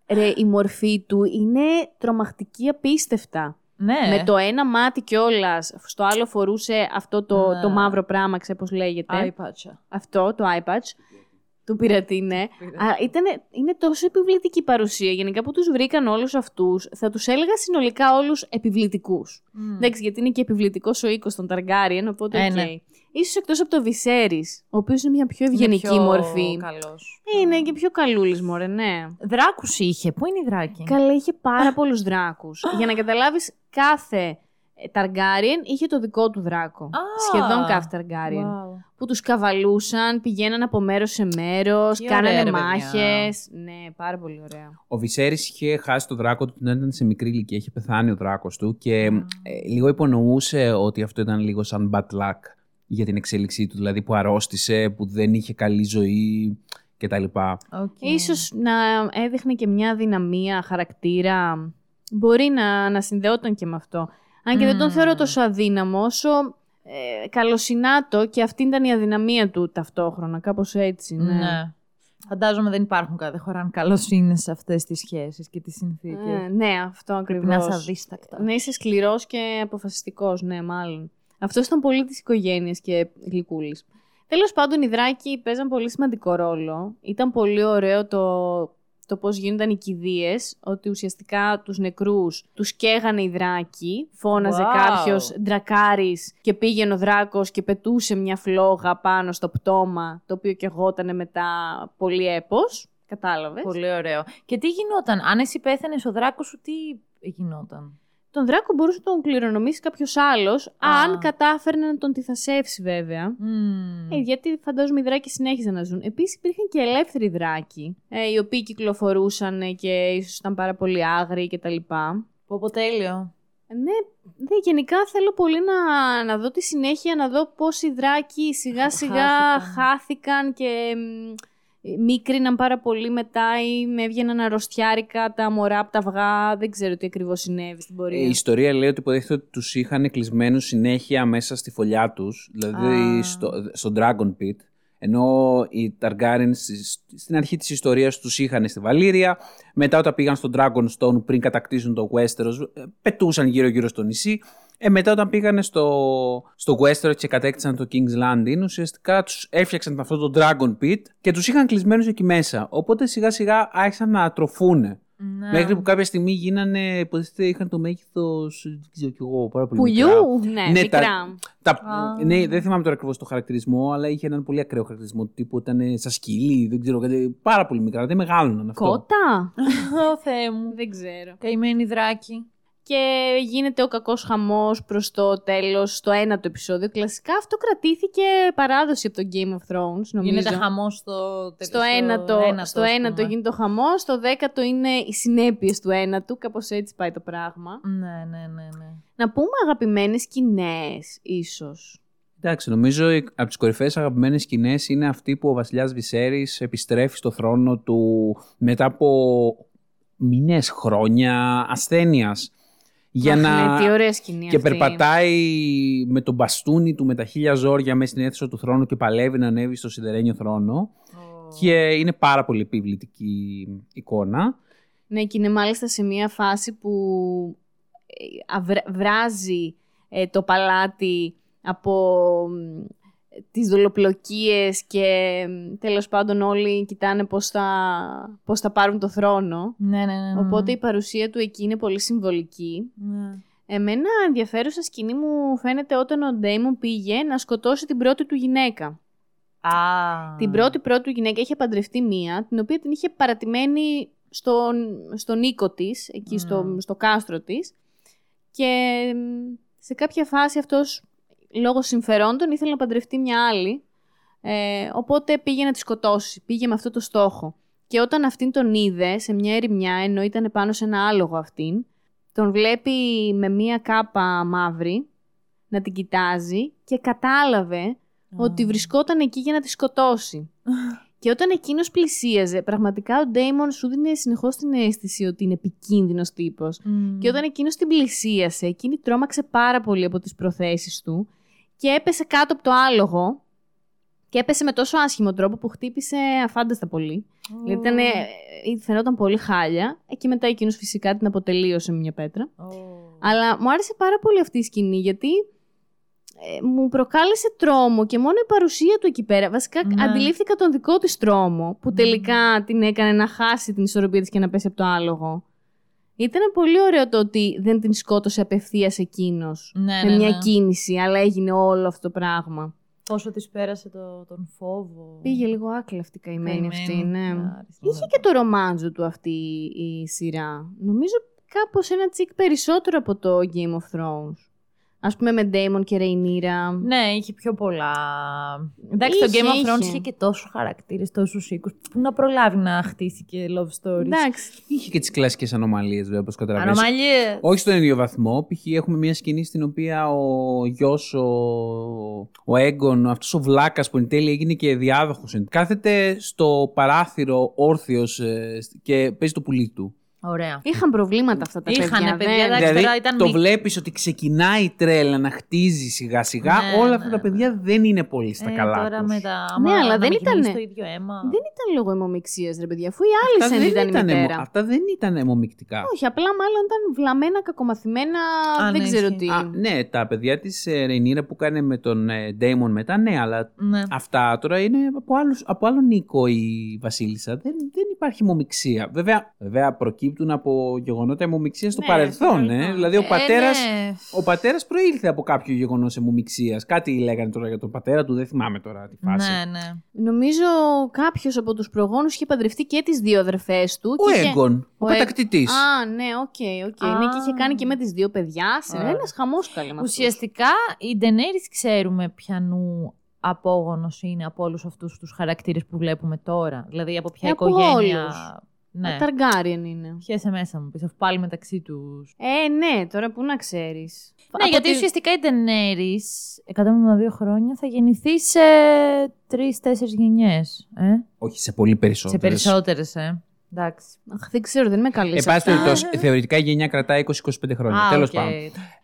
D: ρε, η μορφή του είναι τρομακτική απίστευτα.
B: Ναι.
D: Με το ένα μάτι κιόλας. Στο άλλο φορούσε αυτό το,
B: Ναι.
D: το μαύρο πράγμα, ξέρω πώς λέγεται.
B: Eye patch.
D: Αυτό, το eye patch. Του πειρατή, ναι.
B: Πειρατή.
D: Α, ήτανε, είναι τόσο επιβλητική παρουσία. Γενικά που τους βρήκαν όλους αυτούς, θα τους έλεγα συνολικά όλους επιβλητικούς.
B: Μμ.
D: Εντάξει, γιατί είναι και επιβλητικός ο οίκος των Ταργκάριεν, οπότε
B: Ε,
D: οκ.
B: ναι.
D: Ίσως εκτός από το Βυσέρης, ο οποίος είναι μια πιο
B: Είναι
D: ευγενική
B: πιο
D: μορφή.
B: καλός.
D: Είναι και πιο καλούλης, μωρέ, ναι.
B: Δράκους είχε. Πού είναι η δράκη;
D: Καλά, είχε πάρα πολλούς δράκους. Για να καταλάβεις κάθε ε, Targaryen είχε το δικό του δράκο.
B: Α,
D: Σχεδόν κάθε Targaryen.
B: Wow.
D: Που τους καβαλούσαν, πηγαίναν από μέρος σε μέρος,
B: Τι
D: κάνανε
B: ωραία, ρε, παιδιά.
D: μάχες. Ναι, πάρα πολύ ωραία.
C: Ο Βυσέρης είχε χάσει το δράκο του όταν ήταν σε μικρή ηλικία. Είχε πεθάνει ο δράκος του και ε, λίγο υπονοούσε ότι αυτό ήταν λίγο σαν bad luck για την εξέλιξή του. Δηλαδή που αρρώστησε, που δεν είχε καλή ζωή κτλ.
B: Οκ.
D: Ίσως να έδειχνε και μια αδυναμία χαρακτήρα. Μπορεί να, να συνδεόταν και με αυτό. Αν και δεν τον
B: Μμμ.
D: θεωρώ τόσο αδύναμο όσο ε, καλοσυνάτο και αυτή ήταν η αδυναμία του ταυτόχρονα. Κάπως έτσι, ναι.
B: Ναι. Φαντάζομαι δεν υπάρχουν και δε χωράν καλοσύνη σε αυτές τις σχέσεις και τις συνθήκες.
D: Ε, ναι, αυτό
B: Πρέπει να
D: ακριβώς.
B: είσαι αδίστακτος.
D: Να είσαι σκληρός και αποφασιστικός, ναι, μάλλον. Αυτό ήταν πολύ της οικογένειας και γλυκούλης. Τέλος πάντων, οι δράκοι παίζαν πολύ σημαντικό ρόλο. Ήταν πολύ ωραίο το, το πώς γίνονταν οι κηδείες, ότι ουσιαστικά τους νεκρούς τους καίγανε οι δράκοι, φώναζε
B: Wow.
D: κάποιος ντρακάρης και πήγαινε ο δράκος και πετούσε μια φλόγα πάνω στο πτώμα, το οποίο καιγότανε μετά πολύ έπος. Κατάλαβες;
B: Πολύ ωραίο. Και τι γινόταν, αν εσύ πέθανε ο δράκος σου, τι γινόταν;
D: Τον δράκο μπορούσε να τον κληρονομήσει κάποιος άλλος,
B: Α.
D: αν κατάφερνε να τον τυθασεύσει βέβαια.
B: Μμμ.
D: Ε, γιατί φαντάζομαι οι δράκοι συνέχιζαν να ζουν. Επίσης υπήρχαν και ελεύθεροι δράκοι, ε, οι οποίοι κυκλοφορούσαν ε, και ίσως ήταν πάρα πολύ άγριοι κτλ.
B: Πω πω τέλειο.
D: Ε, Ναι, ναι, γενικά θέλω πολύ να, να δω τη συνέχεια, να δω πώς οι δράκοι σιγά σιγά
B: Χάθηκαν.
D: χάθηκαν και μ, μίκριναν πάρα πολύ μετά ή με έβγαιναν αρρωστιάρικα τα μωρά από τα αυγά. Δεν ξέρω τι ακριβώς συνέβη στην πορεία.
C: Η ιστορία λέει ότι υποτίθεται ότι τους είχαν κλεισμένους συνέχεια μέσα στη φωλιά τους, δηλαδή
B: Α.
C: στο, στο Dragon Pit. Ενώ οι Targaryen στις- στην αρχή της ιστορίας τους είχαν στη Βαλήρια, μετά όταν πήγαν στο Dragonstone πριν κατακτήσουν το Westeros, ε, πετούσαν γύρω-γύρω στο νησί. Ε, μετά όταν πήγανε στο, στο Westeros και κατέκτησαν το King's Landing, ουσιαστικά τους έφτιαξαν αυτό το Dragon Pit και τους είχαν κλεισμένους εκεί μέσα. Οπότε σιγά σιγά άρχισαν να ατροφούνε.
B: Ναι.
C: Μέχρι που κάποια στιγμή γίνανε, υποτίθεται είχαν το μέγεθος. Δεν ξέρω κι εγώ, πάρα πολύ μικρά.
D: Πουλιού, ναι,
C: Ναι,
D: μικρά.
C: τα- Τα,
B: Α.
C: ναι, δεν θυμάμαι τώρα ακριβώς το χαρακτηρισμό, αλλά είχε έναν πολύ ακραίο χαρακτηρισμό του τύπου ήταν σαν σκυλί, δεν ξέρω κάτι. Πάρα πολύ μικρά, δεν μεγάλωναν αυτό.
D: Κότα; [LAUGHS]
B: Ω Θεέ μου.
D: Δεν ξέρω.
B: Καημένη δράκη.
D: Και γίνεται ο κακός χαμός προς το τέλος, στο ένατο επεισόδιο. Κλασικά αυτό κρατήθηκε παράδοση από το Game of Thrones, νομίζω.
B: Γίνεται χαμός στο
D: Στο ένατο, στο
B: ας
D: ένατο
B: πούμε.
D: γίνεται ο χαμός, στο δέκατο είναι οι συνέπειες του ένατου, κάπως έτσι πάει το πράγμα.
B: Ναι, ναι, ναι. ναι.
D: Να πούμε αγαπημένες σκηνές, ίσως.
C: Εντάξει, νομίζω οι- από τις κορυφαίες αγαπημένες σκηνές είναι αυτή που ο βασιλιάς Βυσέρης επιστρέφει στο θρόνο του μετά από μήνες, χρόνια ασθένειας. Για
D: Αχ,
C: να...
D: ναι, τι ωραία σκηνή
C: Και
D: αυτή.
C: περπατάει με τον μπαστούνι του με τα χίλια ζόρια μέσα στην αίθουσα του θρόνου και παλεύει να ανέβει στο σιδερένιο θρόνο. Και είναι πάρα πολύ επιβλητική εικόνα.
D: Ναι, και είναι μάλιστα σε μια φάση που ε, αβρα- βράζει ε, το παλάτι από μ, τις δολοπλοκίες και μ, τέλος πάντων όλοι κοιτάνε πώς θα, πώς θα πάρουν το θρόνο.
B: Ναι, ναι, ναι. ναι.
D: Οπότε η παρουσία του εκεί είναι πολύ συμβολική.
B: Ναι.
D: Εμένα ενδιαφέρουσα σκηνή μου φαίνεται όταν ο Ντέιμον πήγε να σκοτώσει την πρώτη του γυναίκα.
B: Α.
D: Την πρώτη πρώτη του γυναίκα είχε παντρευτεί μία, την οποία την είχε παρατημένη στον, στον οίκο της, εκεί στο,
B: Μμμ.
D: στο κάστρο της. Και μ, σε κάποια φάση αυτός, λόγω συμφερόντων, ήθελε να παντρευτεί μια άλλη. Ε, οπότε πήγε να τη σκοτώσει. Πήγε με αυτό το στόχο. Και όταν αυτήν τον είδε σε μια ερημιά, ενώ ήταν πάνω σε ένα άλογο αυτήν, τον βλέπει με μια κάπα μαύρη να την κοιτάζει και κατάλαβε ότι βρισκόταν εκεί για να τη σκοτώσει. [LAUGHS] και όταν εκείνος πλησίαζε, πραγματικά ο Ντέιμον σου δίνει συνεχώς την αίσθηση ότι είναι επικίνδυνος τύπος.
B: Μμ.
D: Και όταν εκείνος την πλησίασε, εκείνη τρόμαξε πάρα πολύ από τις προθέσεις του και έπεσε κάτω από το άλογο. Και έπεσε με τόσο άσχημο τρόπο που χτύπησε αφάνταστα πολύ.
B: Ω.
D: Δηλαδή ήταν, ε, ε, φαινόταν πολύ χάλια. Ε, Και μετά εκείνος φυσικά την αποτελείωσε με μια πέτρα.
B: Ω.
D: Αλλά μου άρεσε πάρα πολύ αυτή η σκηνή γιατί ε, μου προκάλεσε τρόμο και μόνο η παρουσία του εκεί πέρα. Βασικά
B: Ναι.
D: αντιλήφθηκα τον δικό της τρόμο που
B: Ναι.
D: τελικά την έκανε να χάσει την ισορροπία της και να πέσει από το άλογο. Ήταν πολύ ωραίο το ότι δεν την σκότωσε απευθείας εκείνος
B: Ναι,
D: με
B: ναι,
D: μια
B: ναι.
D: κίνηση, αλλά έγινε όλο αυτό το πράγμα.
B: Πόσο της πέρασε το, τον φόβο.
D: Πήγε λίγο άκλα αυτή η καημένη, αυτή, ναι.
B: Άριστη.
D: Είχε και το ρομάντζο του αυτή η σειρά. Νομίζω κάπως ένα τσικ περισσότερο από το Game of Thrones. Α πούμε με Damon και Ρεϊνίρα.
B: Ναι, είχε πιο πολλά. Εντάξει, το
D: Είχε,
B: Game of Thrones
D: είχε.
B: είχε και τόσους χαρακτήρες, τόσους οίκους. Πού να προλάβει να χτίσει και love stories.
D: Εντάξει.
C: Είχε και τις κλασικές ανομαλίες, βέβαια, όπως καταλαβαίνεις.
B: Ανομαλίες.
C: Όχι στον ίδιο βαθμό. Π.χ. έχουμε μια σκηνή στην οποία ο γιος, ο, ο Έγκον, αυτός ο βλάκας που εν τέλει έγινε και διάδοχος, κάθεται στο παράθυρο όρθιος και παίζει το πουλί του.
B: Ωραία.
D: Είχαν προβλήματα αυτά τα
B: Είχανε
D: παιδιά.
B: παιδιά,
D: δεν-
B: εντάξει.
C: δηλαδή
B: τώρα ήταν
C: το
B: μη-
C: βλέπεις ότι ξεκινάει η τρέλα να χτίζει σιγά σιγά.
B: Ναι,
C: Όλα
B: ναι,
C: αυτά τα
B: ναι.
C: παιδιά δεν είναι πολύ στα
B: Ε,
C: καλά.
B: τώρα
C: τους.
B: με τα.
D: Ναι,
B: άμα
D: αλλά
B: να
D: δεν
B: με
D: ήτανε.
B: κοιμήσει το ίδιο αίμα.
D: Δεν ήταν λόγω αιμομηξία, ρε παιδιά, αφού η
C: Αυτά
D: Άλισεν ήταν η
C: ήταν αιμο-
D: μητέρα.
C: αυτά δεν ήταν αιμομικτικά.
D: Όχι, απλά μάλλον ήταν βλαμμένα, κακομαθημένα.
B: Α,
D: δεν
B: ναι,
D: ξέρω
B: ισχύει.
D: τι.
C: Α, ναι, τα παιδιά της Ρεϊνίρα που κάνει με τον ε, Ντέιμον μετά, ναι, αλλά
B: Ναι.
C: αυτά τώρα είναι από, άλλους, από άλλο Νίκο η Βασίλισσα. Δεν, δεν υπάρχει αιμομηξία. Βέβαια, βέβαια προκύπτουν από γεγονότα αιμομηξία στο
B: Ναι,
C: παρελθόν.
B: στο
C: Ε.
B: παρελθόν.
C: Δηλαδή ο
B: Ε,
C: πατέρας,
B: ναι.
C: ο πατέρας προήλθε από κάποιο γεγονός αιμομηξία. Κάτι λέγανε τώρα για τον πατέρα του, δεν θυμάμαι τώρα τη φάση.
B: Ναι, ναι.
D: Νομίζω κάποιος από τους προγόνους είχε παντρευτεί και τις δύο αδερφές του.
C: Ο
D: και είχε-
C: Έγκον, ο,
D: ο Έγ-
C: κατακτητής.
D: Α, ναι, οκ, οκ. Ναι, και είχε
B: Α.
D: κάνει και με τις δύο παιδιά. Σε
B: Α.
D: ένας χαμός καλή με αυτούς.
B: Ουσιαστικά η Ντενέρη ξέρουμε ποιανού απόγονος είναι από όλους αυτούς τους χαρακτήρες που βλέπουμε τώρα. Δηλαδή από ποια
D: Ε, από
B: οικογένεια.
D: όλους.
B: Ναι.
D: Ταργκάριεν είναι.
B: Πιάσε μέσα μου, πεις, αφού πάλι μεταξύ τους.
D: Ε, ναι, τώρα που να ξέρεις.
B: Ναι, γιατί ουσιαστικά η Ντενέρη 172 χρόνια θα γεννηθεί σε τρει-τέσσερι γενιές. Ε;
C: Όχι, σε πολύ
B: Σε
C: περισσότερε.
B: περισσότερες, ε. Εντάξει.
D: Αχ, δεν ξέρω, δεν είμαι καλή.
C: Εν
D: σε
C: πάση
D: αυτά.
C: περιπτώσει, θεωρητικά η γενιά κρατάει 20-25 χρόνια.
B: Α,
C: Τέλος
B: οκ.
C: πάντων.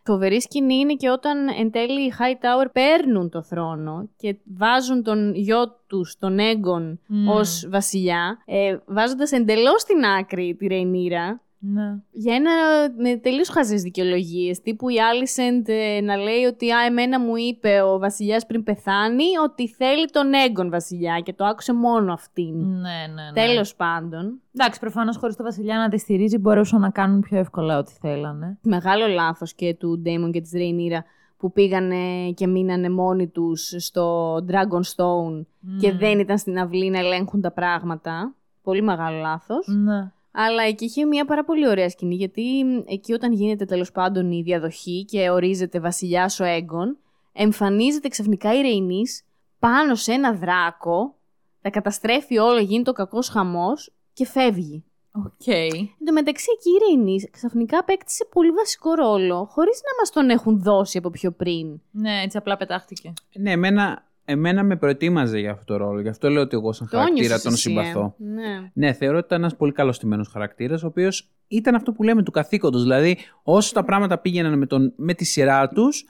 D: Φοβερή σκηνή είναι και όταν εν τέλει οι Hightower παίρνουν το θρόνο και βάζουν τον γιο τους, τον Έγκον,
B: Μμμ.
D: ως βασιλιά, ε, βάζοντας εντελώς στην άκρη τη Ρεϊνίρα,
B: Ναι.
D: για ένα με τελείως χαζές δικαιολογίες, τύπου η Άλισεντ ε, να λέει ότι «Α, εμένα μου είπε ο βασιλιάς πριν πεθάνει ότι θέλει τον Έγκον βασιλιά και το άκουσε μόνο αυτήν».
B: Ναι, ναι, ναι.
D: Τέλος πάντων,
B: Εντάξει, προφανώς χωρίς το Βασιλιά να τη στηρίζει μπορούσαν να κάνουν πιο εύκολα ό,τι θέλανε.
D: μεγάλο λάθος και του Ντέιμον και της Ρεϊνίρα που πήγανε και μείνανε μόνοι τους στο Dragonstone και
B: Mm.
D: δεν ήταν στην αυλή να ελέγχουν τα πράγματα. Πολύ μεγάλο λάθος.
B: Ναι.
D: Αλλά εκεί είχε μια πάρα πολύ ωραία σκηνή, γιατί μ, εκεί όταν γίνεται τέλος πάντων η διαδοχή και ορίζεται βασιλιάς ο Έγκον, εμφανίζεται ξαφνικά η Ρεϊνής πάνω σε ένα δράκο, τα καταστρέφει όλο, γίνεται ο κακός χαμός και φεύγει.
B: Οκ.
D: Εν τω μεταξύ εκεί η Ρεϊνής ξαφνικά απέκτησε πολύ βασικό ρόλο, χωρίς να μας τον έχουν δώσει από πιο πριν.
B: Ναι, έτσι απλά πετάχτηκε.
C: Ναι, εμένα, εμένα με προετοίμαζε για αυτό το ρόλο. Γι' αυτό λέω ότι εγώ σαν
D: Το
C: χαρακτήρα
D: νιώσες
C: τον
D: εσύ, ε.
C: συμπαθώ.
D: Ναι.
C: Ναι, θεωρώ ότι ήταν ένας πολύ καλό στημένο χαρακτήρας, ο οποίος ήταν αυτό που λέμε του καθήκοντος. Δηλαδή, όσο τα πράγματα πήγαιναν με, τον, με τη σειρά τους,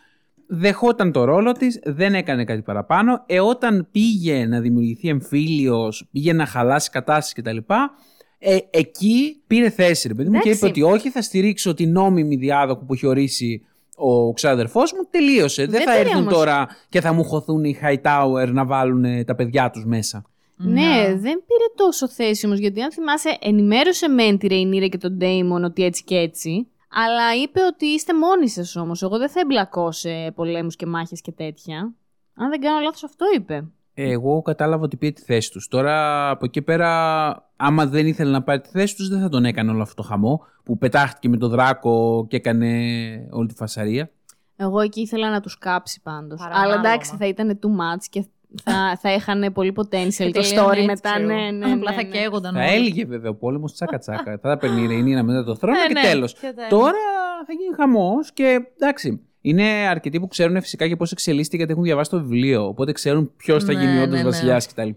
C: δεχόταν το ρόλο της, δεν έκανε κάτι παραπάνω. Ε, όταν πήγε να δημιουργηθεί εμφύλιος, πήγε να χαλάσει κατάσταση κτλ. Ε, εκεί πήρε θέση, ρε παιδί μου, και είπε
D: Εντάξει.
C: ότι όχι, θα στηρίξω την νόμιμη διάδοχο που έχει ορίσει ο ξάδερφός μου. Τελείωσε. Δεν,
D: Δεν
C: θα
D: πήρε
C: έρθουν
D: όμως.
C: τώρα και θα μου χωθούν οι Hightower να βάλουν ε, τα παιδιά τους μέσα.
D: Ναι, δεν πήρε τόσο θέση όμως, γιατί αν θυμάσαι, ενημέρωσε μεν τη Ρεϊνίρα και τον Ντέιμον ότι έτσι και έτσι. Αλλά είπε ότι είστε μόνοι σας όμως. Εγώ δεν θα εμπλακώ σε πολέμους και μάχες και τέτοια. Αν δεν κάνω λάθος, αυτό είπε.
C: Εγώ κατάλαβα ότι πήρε τη θέση τους. Τώρα από εκεί πέρα, άμα δεν ήθελε να πάρει τη θέση τους, δεν θα τον έκανε όλο αυτό το χαμό που πετάχτηκε με τον δράκο και έκανε όλη τη φασαρία.
D: Εγώ εκεί ήθελα να τους κάψει πάντως.
B: Παρανάλογα.
D: Αλλά εντάξει, θα ήταν too much και θα, θα είχαν πολύ potential το
B: Τελείωνε
D: story
B: έτσι,
D: μετά.
B: ξέρω.
D: Ναι, ναι,
B: Απλά
D: ναι,
B: θα
D: ναι.
B: καίγονταν.
C: Θα
B: όλοι.
C: έλυγε βέβαια ο πόλεμος τσάκα τσάκα. θα τα παίρνει η Ρεϊνίρα μετά το θρόνο
B: Ναι,
C: και
B: ναι.
C: τέλος.
B: Και τέλος.
C: Τώρα θα γίνει χαμός και εντάξει. Είναι αρκετοί που ξέρουν φυσικά και πώς εξελίσσεται γιατί έχουν διαβάσει το βιβλίο. Οπότε ξέρουν ποιος θα
B: Ναι,
C: γίνει όντω
B: ναι, ναι.
C: βασιλιάς κτλ.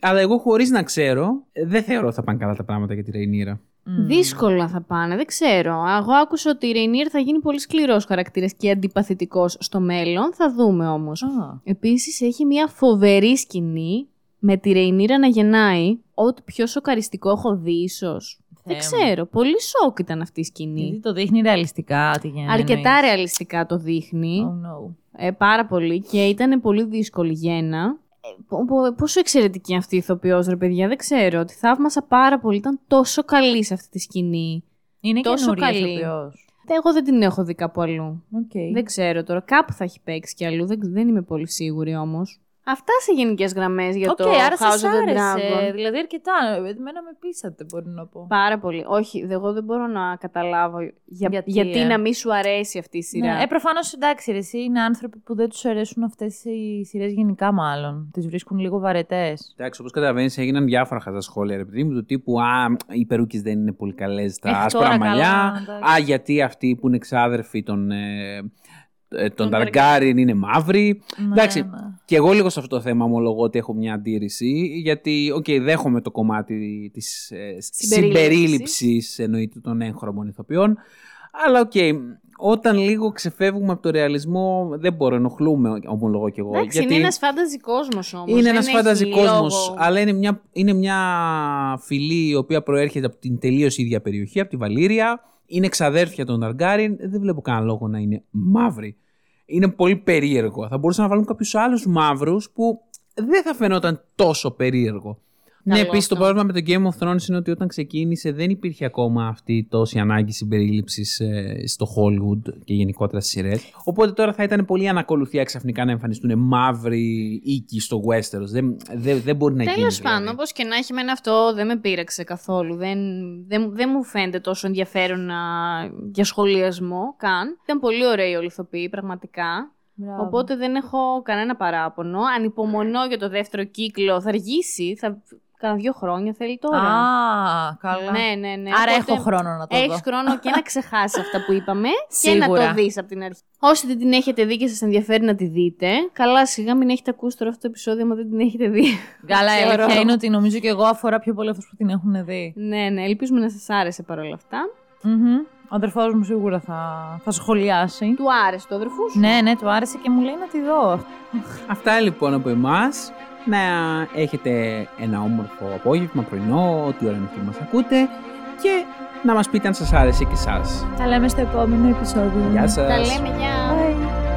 C: Αλλά εγώ χωρίς να ξέρω, ε, δεν θεωρώ ότι θα πάνε καλά τα πράγματα για τη Ρεϊνίρα.
B: Μμ.
D: Δύσκολα θα πάνε, δεν ξέρω. Εγώ άκουσα ότι η Ρεϊνίρ θα γίνει πολύ σκληρός χαρακτήρας και αντιπαθητικός στο μέλλον. Θα δούμε όμως.
B: Α.
D: Επίσης έχει μια φοβερή σκηνή με τη Ρεϊνίρα να γεννάει. Ό,τι πιο σοκαριστικό έχω δει ίσως. Δεν
B: Θεέ μου.
D: ξέρω. Πολύ σοκ ήταν αυτή η σκηνή.
B: Γιατί το δείχνει ρεαλιστικά τη γενναία.
D: Αρκετά ρεαλιστικά το δείχνει.
B: Oh no.
D: Ε, πάρα πολύ. Και ήταν πολύ δύσκολη γέννα. Ε, πο- πο- πόσο εξαιρετική αυτή η ηθοποιός, ρε παιδιά, δεν ξέρω. Τη θαύμασα πάρα πολύ. Ήταν τόσο καλή σε αυτή τη σκηνή.
B: Είναι
D: Τόσο
B: καινούρια
D: καλή.
B: ηθοποιός.
D: Εγώ δεν την έχω δει κάπου αλλού.
B: Οκ.
D: Δεν ξέρω τώρα. Κάπου θα έχει παίξει κι αλλού. Δεν, δεν είμαι πολύ σίγουρη όμως. Αυτά σε γενικές γραμμές για
B: Οκ,
D: το
B: άρα
D: House
B: σας
D: of the
B: άρεσε.
D: Dragon.
B: Δηλαδή αρκετά. Εμένα με πείσατε, μπορεί να πω.
D: Πάρα πολύ. Όχι, δε- εγώ δεν μπορώ να καταλάβω για...
B: Γιατί,
D: γιατί,
B: ε;
D: να μην σου αρέσει αυτή η σειρά.
B: Ναι, ε, προφανώς εντάξει, ρε, εσύ είναι άνθρωποι που δεν τους αρέσουν αυτές οι σειρές γενικά, μάλλον. Τις βρίσκουν λίγο βαρετές.
C: Εντάξει, όπως καταλαβαίνεις, έγιναν διάφορα χαζά σχόλια, ρε παιδί μου, του τύπου Α, οι περούκες δεν είναι πολύ καλές στα
B: Ε,
C: άσπρα
B: τώρα
C: μαλλιά.
B: καλά, εντάξει.
C: Α, γιατί αυτοί που είναι ξάδερφοι των, ε, ε, των
D: Των
C: Targaryen είναι μαύροι. Εντάξει,
B: ναι.
C: και εγώ λίγο σε αυτό το θέμα ομολογώ ότι έχω μια αντίρρηση, γιατί, οκ, δέχομαι το κομμάτι της ε,
D: Συμπερίληψης.
C: συμπερίληψης εννοείται των έγχρωμων ηθοποιών, αλλά οκ, όταν λίγο ξεφεύγουμε από το ρεαλισμό δεν μπορώ, ενοχλούμαι, ομολογώ κι εγώ.
D: Εντάξει,
C: γιατί...
D: είναι ένας fantasy κόσμο όμως.
C: Είναι ένας fantasy κόσμος, αλλά είναι μια, είναι μια φυλή η οποία προέρχεται από την τελείως ίδια περιοχή, από τη Βαλήρια. Είναι ξαδέρφια των Targaryen. Δεν βλέπω κανένα λόγο να είναι μαύροι. Είναι πολύ περίεργο. Θα μπορούσαν να βάλουν κάποιους άλλους μαύρους που δεν θα φαινόταν τόσο περίεργο. Ναι,
D: Καλό
C: επίσης το
D: αυτό.
C: πρόβλημα με το Game of Thrones είναι ότι όταν ξεκίνησε δεν υπήρχε ακόμα αυτή η τόση ανάγκη συμπερίληψης στο Hollywood και γενικότερα στις σειρές. Οπότε τώρα θα ήταν πολύ ανακολουθία ξαφνικά να εμφανιστούν μαύροι οίκοι στο Westeros. Δεν, δεν, δεν μπορεί να γίνει.
D: Τέλος
C: δηλαδή.
D: πάντων, όπως και να έχει, εμένα αυτό δεν με πείραξε καθόλου. Δεν, δεν, δεν μου φαίνεται τόσο ενδιαφέρον να, για σχολιασμό καν. Ήταν πολύ ωραίοι όλοι οι ηθοποιοί, πραγματικά.
B: Μπράβο.
D: Οπότε δεν έχω κανένα παράπονο. Ανυπομονώ για το δεύτερο κύκλο. Θα αργήσει, θα... κάνα δύο χρόνια θέλει τώρα.
B: Α, καλά.
D: Ναι, ναι, ναι.
B: Άρα
D: Οπότε
B: έχω χρόνο να το δω.
D: Έχεις χρόνο και να [LAUGHS] ξεχάσεις αυτά που είπαμε και να
B: Σίγουρα.
D: το δεις από την αρχή. Όσοι δεν την έχετε δει και σας ενδιαφέρει να τη δείτε, καλά σιγά μην έχετε ακούσει τώρα αυτό το επεισόδιο, μα δεν την έχετε δει. [LAUGHS]
B: Καλά, [LAUGHS] η
D: Θεωρώ.
B: αλήθεια είναι ότι νομίζω και εγώ αφορά πιο πολύ αυτούς που την έχουν δει.
D: ναι, ναι, ελπίζουμε να σας άρεσε παρόλα αυτά.
B: Μμμ. Ο αδερφός μου σίγουρα θα, θα σχολιάσει.
D: Του άρεσε το αδερφούς σου;
B: Ναι, ναι, του άρεσε και μου λέει να τη δω.
C: Αυτά λοιπόν από εμάς. Να έχετε ένα όμορφο απόγευμα, πρωινό, ό,τι ώρα είναι που μας ακούτε και να μας πείτε αν σας άρεσε και εσάς.
B: Τα λέμε στο επόμενο επεισόδιο.
C: Γεια σας.
D: Τα λέμε, γεια.
B: Bye.